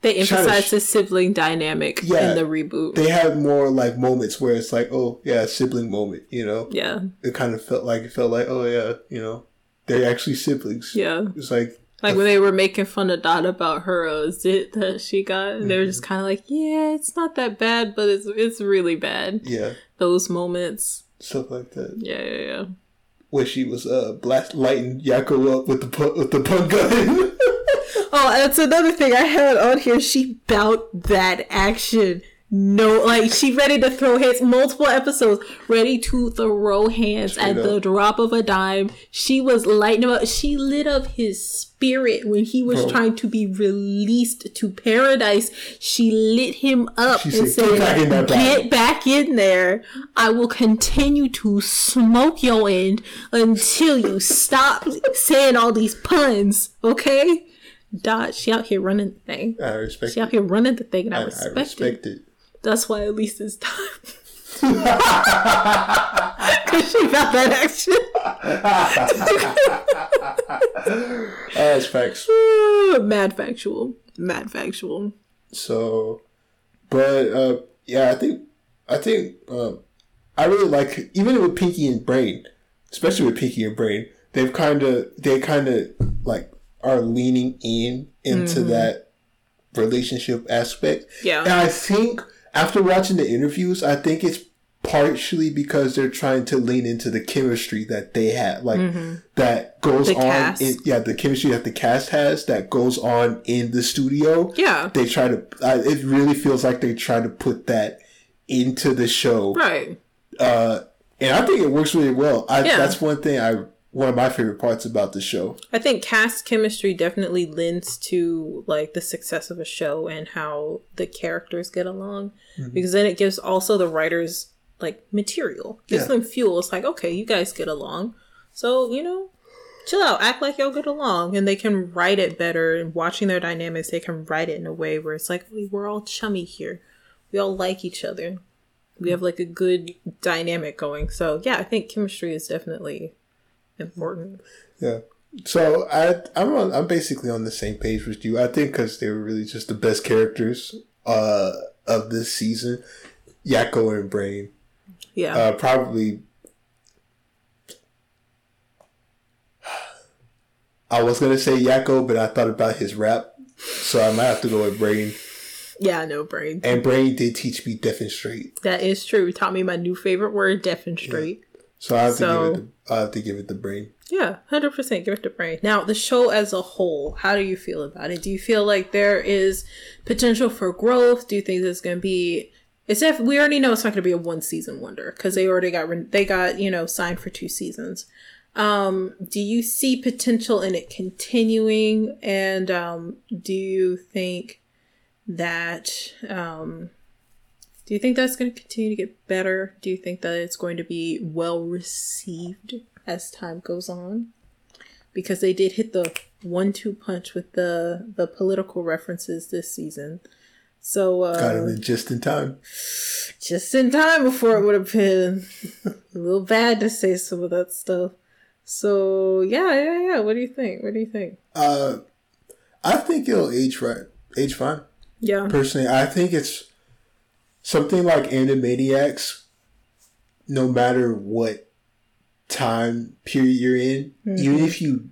They emphasize sh- the sibling dynamic Yeah. in the reboot. They have more like moments where it's like, oh yeah, sibling moment. You know, yeah, it kind of felt like it felt like, oh yeah, you know, they're actually siblings. yeah. It's like Like when they were making fun of Dot about her uh, zit that she got, and they were just kind of like, "Yeah, it's not that bad, but it's it's really bad." yeah, Those moments, stuff like that. yeah, yeah, yeah. Where she was uh blast lighting Yakko up with the pu- with the punk gun. Oh, that's another thing I had on here. She bout that action. No, like she ready to throw hands. Multiple episodes, ready to throw hands Straight at the drop of a dime. She was lighting up. She lit up his spirit when he was Bro. trying to be released to paradise. She lit him up She and said, "Get back in said, that "Get back in there. I will continue to smoke your end until you stop saying all these puns." Okay. Dot, she out here running the thing. I respect. She out here running the thing, and I, I, I respect, respect it. it. That's why at least it's time. Cause she found that action. That's facts. Mad factual. Mad factual. So, but uh, yeah, I think I think um, I really like even with Pinky and Brain, especially with Pinky and Brain, they've kind of they kind of like are leaning in into that relationship aspect. Yeah. and I think after watching the interviews, I think it's partially because they're trying to lean into the chemistry that they have, like that goes Mm-hmm. The on. In, yeah, the chemistry that the cast has that goes on in the studio Yeah. they try to uh, it really feels like they try to put that into the show Right. uh and i think it works really well I, Yeah. that's one thing i one of my favorite parts about the show I think cast chemistry definitely lends to like the success of a show and how the characters get along. Mm-hmm. Because then it gives also the writers like material. Gives Yeah. them fuel. It's like, okay, you guys get along. So, you know, chill out, act like y'all get along. And they can write it better and watching their dynamics, they can write it in a way where it's like, we're all chummy here. We all like each other. We have like a good dynamic going. So yeah, I think chemistry is definitely important. yeah so i i'm on i'm basically on the same page with you i think because they were really just the best characters uh of this season yakko and brain Yeah. uh probably I was gonna say Yakko, but I thought about his rap, so I might have to go with Brain. yeah, no brain. And Brain did teach me defenestrate, That is true. Taught me my new favorite word, defenestrate. So I have to give it. The, I have to give it the Brain. Yeah, hundred percent. Give it the brain. Now, the show as a whole, how do you feel about it? Do you feel like there is potential for growth? Do you think there's going to be? It's if we already know it's not going to be a one season wonder because they already got they got you know signed for two seasons. Um, do you see potential in it continuing? And um, do you think that um, do you think that's going to continue to get better? Do you think that it's going to be well received as time goes on? Because they did hit the one-two punch with the the political references this season. So Got uh, him in just in time. just in time before it would have been a little bad to say some of that stuff. So yeah, yeah, yeah. What do you think? What do you think? Uh, I think it'll age right, age fine. Yeah, Personally, I think it's something like Animaniacs. No matter what time period you're in, mm-hmm. even if you,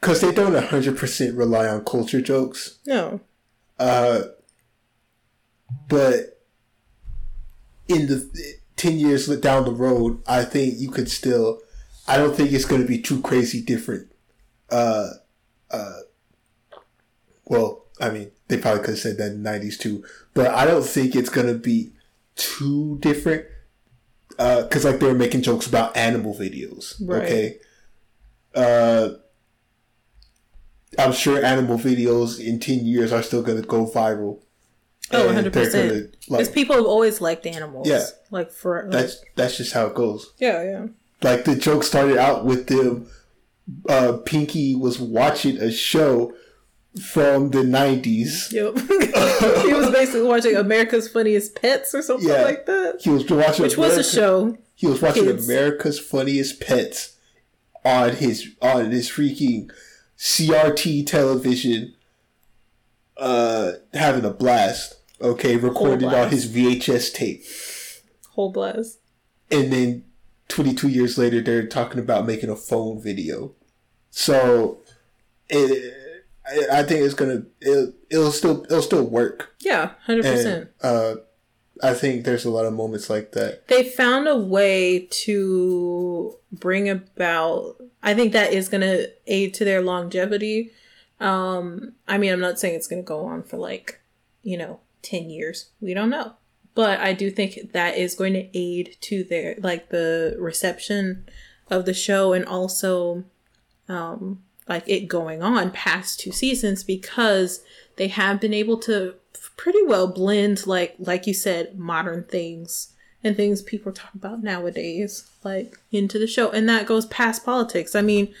because they don't hundred percent rely on culture jokes. No. Uh, but in the ten years down the road, I think you could still. I don't think it's going to be too crazy different. Uh, uh, well, I mean, they probably could have said that in the '90s too, but I don't think it's going to be too different because uh, like they were making jokes about animal videos. Right. Okay. Uh, I'm sure animal videos in ten years are still going to go viral. Oh, 100 percent. Because like, people have always liked animals. Yeah, like for like, that's that's just how it goes. Yeah, yeah. Like the joke started out with them. Uh, Pinky was watching a show from the 90s. Yep. he was basically watching America's Funniest Pets or something yeah, like that. He was watching Which America, was a show. He was watching Kids. America's Funniest Pets on his on his freaking CRT television uh having a blast. Okay, recorded on his VHS tape. Whole blast. And then 22 years later they're talking about making a phone video. So it I, I think it's gonna it'll, it'll still it'll still work. Yeah, hundred percent. Uh, I think there's a lot of moments like that. They found a way to bring about. I think that is gonna aid to their longevity. Um, I mean, I'm not saying it's gonna go on for like, you know, ten years. We don't know, but I do think that is going to aid to their like the reception of the show and also um like it going on past two seasons because they have been able to pretty well blend like like you said modern things and things people talk about nowadays like into the show. And that goes past politics. I mean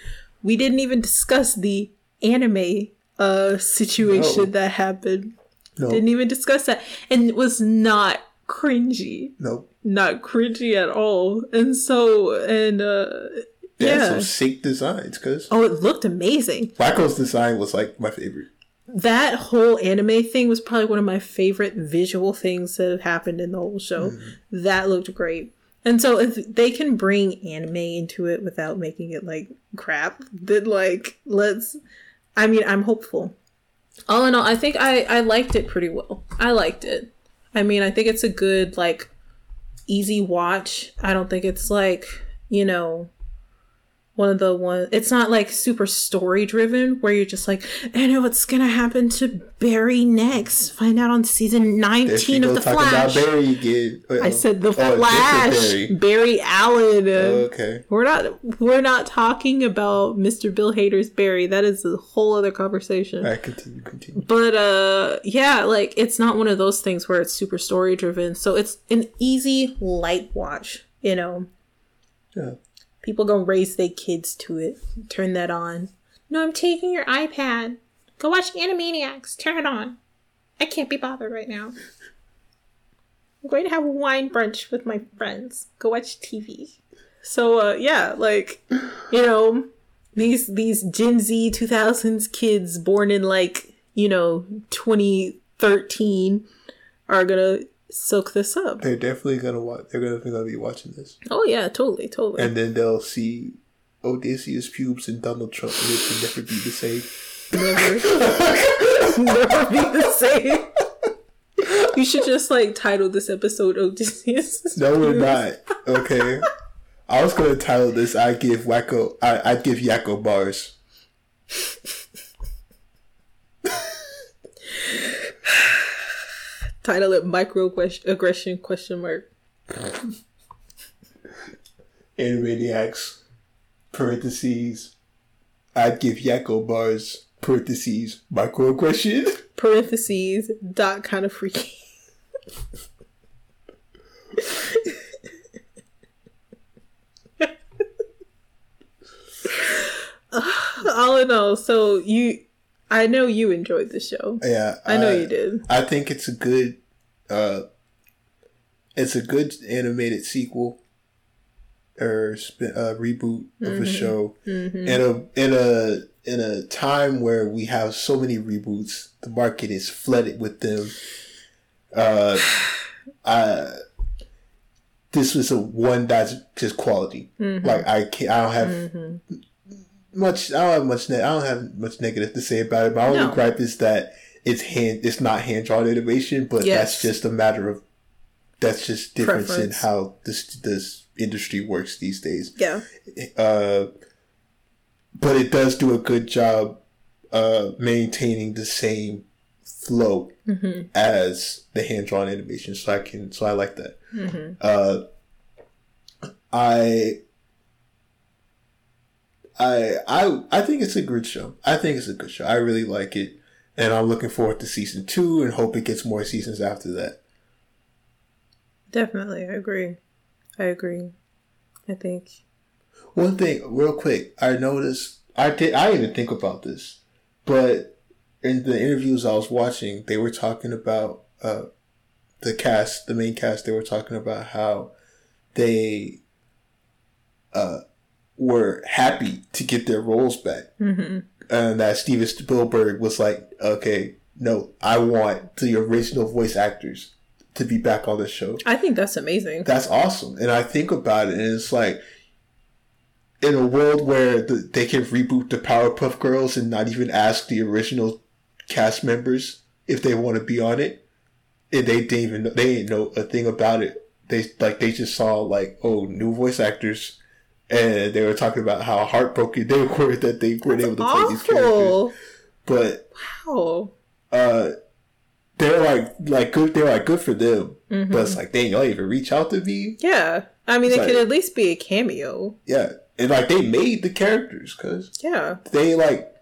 we didn't even discuss the anime uh situation no. that happened. No. didn't even discuss that. And it was not cringy. Nope. Not cringy at all. And so and uh yeah, some sick designs. Cause oh, it looked amazing. Wakko's design was like my favorite. That whole anime thing was probably one of my favorite visual things that have happened in the whole show. Mm-hmm. That looked great. And so if they can bring anime into it without making it like crap, then like let's I mean, I'm hopeful. All in all, I think I I liked it pretty well. I liked it. I mean, I think it's a good like easy watch. I don't think it's like, you know, one of the one it's not like super story driven where you're just like I know what's gonna happen to Barry next. Find out on season nineteen of the Flash. Barry again. I said the oh, Flash. Barry. Barry Allen. Oh, okay. We're not we're not talking about Mr. Bill Hader's Barry. That is a whole other conversation. I continue, continue. But uh yeah, like it's not one of those things where it's super story driven. So it's an easy light watch, you know. Yeah People gonna raise their kids to it. Turn that on. No, I'm taking your iPad. Go watch Animaniacs. Turn it on. I can't be bothered right now. I'm going to have wine brunch with my friends. Go watch TV. So uh yeah, like you know, these these Gen Z 2000s kids born in like, you know, 2013 are going to soak this up. They're definitely gonna watch. They're definitely gonna be watching this. Oh yeah, totally, totally. And then they'll see Odysseus pubes and Donald Trump, and it can never be the same. Never, never be the same. You should just like title this episode Odysseus. No, we're not. Okay. I was gonna title this. I give Wakko. I I give Yakko bars. Title it microaggression question mark. Animaniacs, parentheses. I'd give Yakko bars, parentheses, microaggression. Parentheses, dot kind of freaky. all in all, so you I know you enjoyed the show. Yeah, I know I, you did. I think it's a good, uh, it's a good animated sequel or a reboot of mm-hmm. a show mm-hmm. in a in a in a time where we have so many reboots. The market is flooded with them. Uh, I this was a one that's just quality. Mm-hmm. Like I can't, I don't have much. I don't have much. Ne- I don't have much negative to say about it. My only No. gripe is that it's hand. It's not hand drawn animation, but Yes. that's just a matter of. That's just difference in how this this industry works these days. Yeah. Uh, but it does do a good job uh, maintaining the same flow Mm-hmm. as the hand drawn animation. So I can. So I like that. Mm-hmm. Uh, I. I I I think it's a good show. I think it's a good show. I really like it, and I'm looking forward to season two and hope it gets more seasons after that. Definitely, I agree. I agree. I think. One thing, real quick, I noticed. I did. I didn't even think about this, but in the interviews I was watching, they were talking about uh, the cast, the main cast. They were talking about how they uh, were happy to get their roles back, Mm-hmm. and that Steven Spielberg was like, "Okay, no, I want the original voice actors to be back on the show." I think that's amazing. That's awesome. And I think about it, and it's like, in a world where the, they can reboot the Powerpuff Girls and not even ask the original cast members if they want to be on it, and they didn't even know, they didn't know a thing about it. They like they just saw like oh new voice actors, and they were talking about how heartbroken they were that they weren't able to play these characters. But Wow. uh, they're like like good. They're like good for them. Mhm. But it's like dang, y'all even reach out to me. Yeah. I mean, it It's could at least be a cameo. Yeah, and like they made the characters because Yeah. they like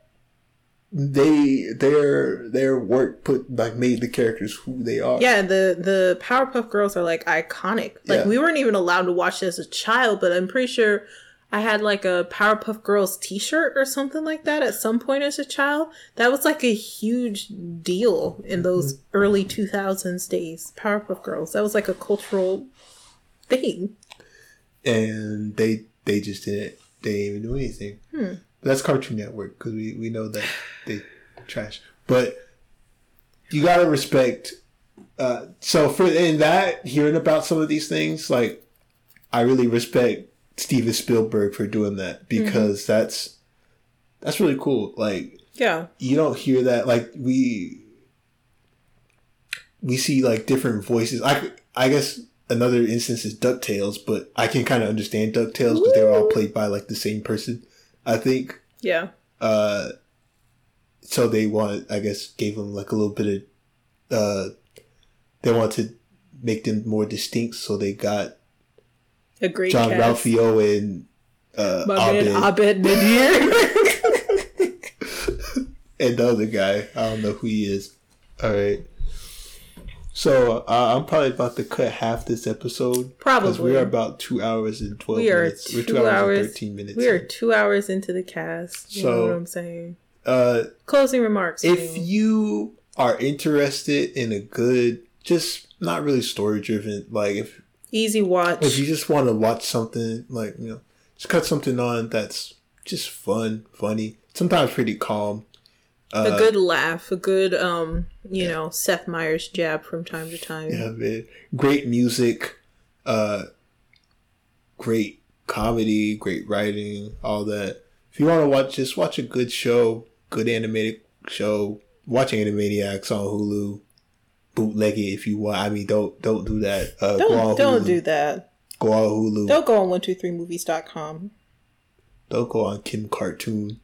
they their their work put like made the characters who they are. Yeah, the the Powerpuff Girls are like iconic. Like Yeah. we weren't even allowed to watch it as a child, but I'm pretty sure I had like a Powerpuff Girls T-shirt or something like that at some point as a child. That was like a huge deal in those Mm-hmm. early 2000s days. Powerpuff Girls. That was like a cultural thing. and they they just didn't they didn't even do anything. Hmm. That's Cartoon Network because we we know that they trash, but you gotta respect. Uh, so for in that hearing about some of these things, like I really respect Steven Spielberg for doing that because that's that's really cool. Like Yeah. you don't hear that like we we see like different voices i i guess another instance is ducktales but i can kind of understand ducktales because they were all played by like the same person i think Yeah. uh so they want i guess gave them like a little bit of uh they want to make them more distinct so they got A great john cast. ralphio and uh My man Abed Abed Nadir. and the other guy. I don't know who he is. All right. So uh, I'm probably about to cut half this episode. Probably. we are about two hours and twelve we are minutes. two, We're hours, and thirteen minutes. We are in. two hours into the cast. You know So- what I'm saying? Uh, Closing remarks. if you are interested in a good, just not really story driven, like if easy watch. if you just want to watch something, like you know, just cut something on that's just fun, funny, sometimes pretty calm. Uh, a good laugh, a good um, you know, Seth Meyers jab from time to time. Yeah, man. Great music, uh, great comedy, great writing, all that. If you want to watch, just watch a good show, good animated show. Watch Animaniacs on Hulu. Bootleg it if you want. I mean, don't don't do that. Uh, Don't don't Hulu. do that. Go on Hulu. Don't go on one two three movies.com. Don't go on Kim Cartoon.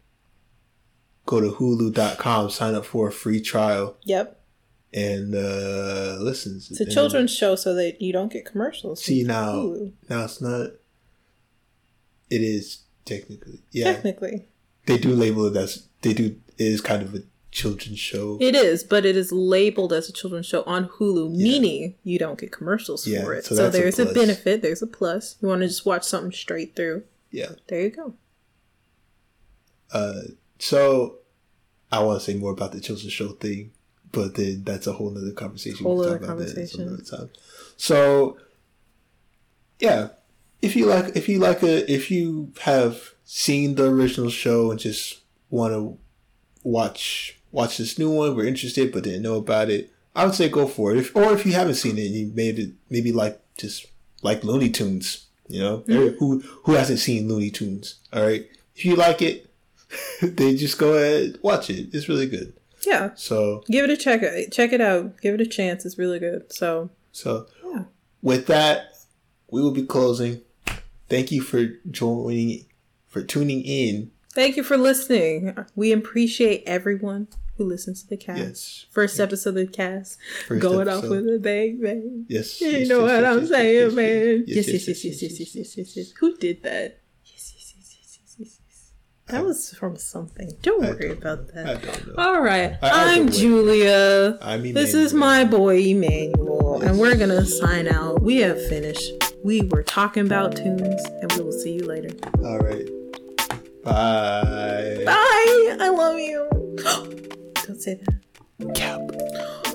Go to Hulu.com. Sign up for a free trial Yep. and uh listen. It's a children's show so that you don't get commercials. See now, Hulu, now it's not. It is technically, yeah. Technically. They do label it as they do. It is kind of a children's show. It is, but it is labeled as a children's show on Hulu, meaning you don't get commercials Yeah, for it. so So, that's a there's a, benefit, there's a plus. You want to just watch something straight through. Yeah. There you go. Uh, so I want to say more about the children's show thing, but then that's a whole nother conversation. Whole other talk about that conversation. other time. So, yeah, if you like, if you like a, if you have seen the original show and just want to watch watch this new one, we're interested but didn't know about it. I would say go for it. If or if you haven't seen it, and you made it maybe like just like Looney Tunes. You know, mm-hmm. who who hasn't seen Looney Tunes? All right, if you like it, then just go ahead watch it. It's really good. Yeah. So give it a check. Check it out. Give it a chance. It's really good. So. So. Yeah. With that, we will be closing. Thank you for joining, for tuning in. Thank you for listening. We appreciate everyone who listens to the cast. Yes. First episode of the cast. First Going episode. off with a bang bang. Yes. You yes, know yes, what I'm saying, man. Yes yes yes yes yes yes yes yes. Who did that? Yes yes yes yes yes yes. That was from something. Don't worry don't about that. I don't know. All right. I, am Julia. I'm Emmanuel. This is my boy Emmanuel, and we're gonna sign out. We have finished. We were talking about toons, and we will see you later. All right. Bye. Bye. I love you. Don't say that. Cap.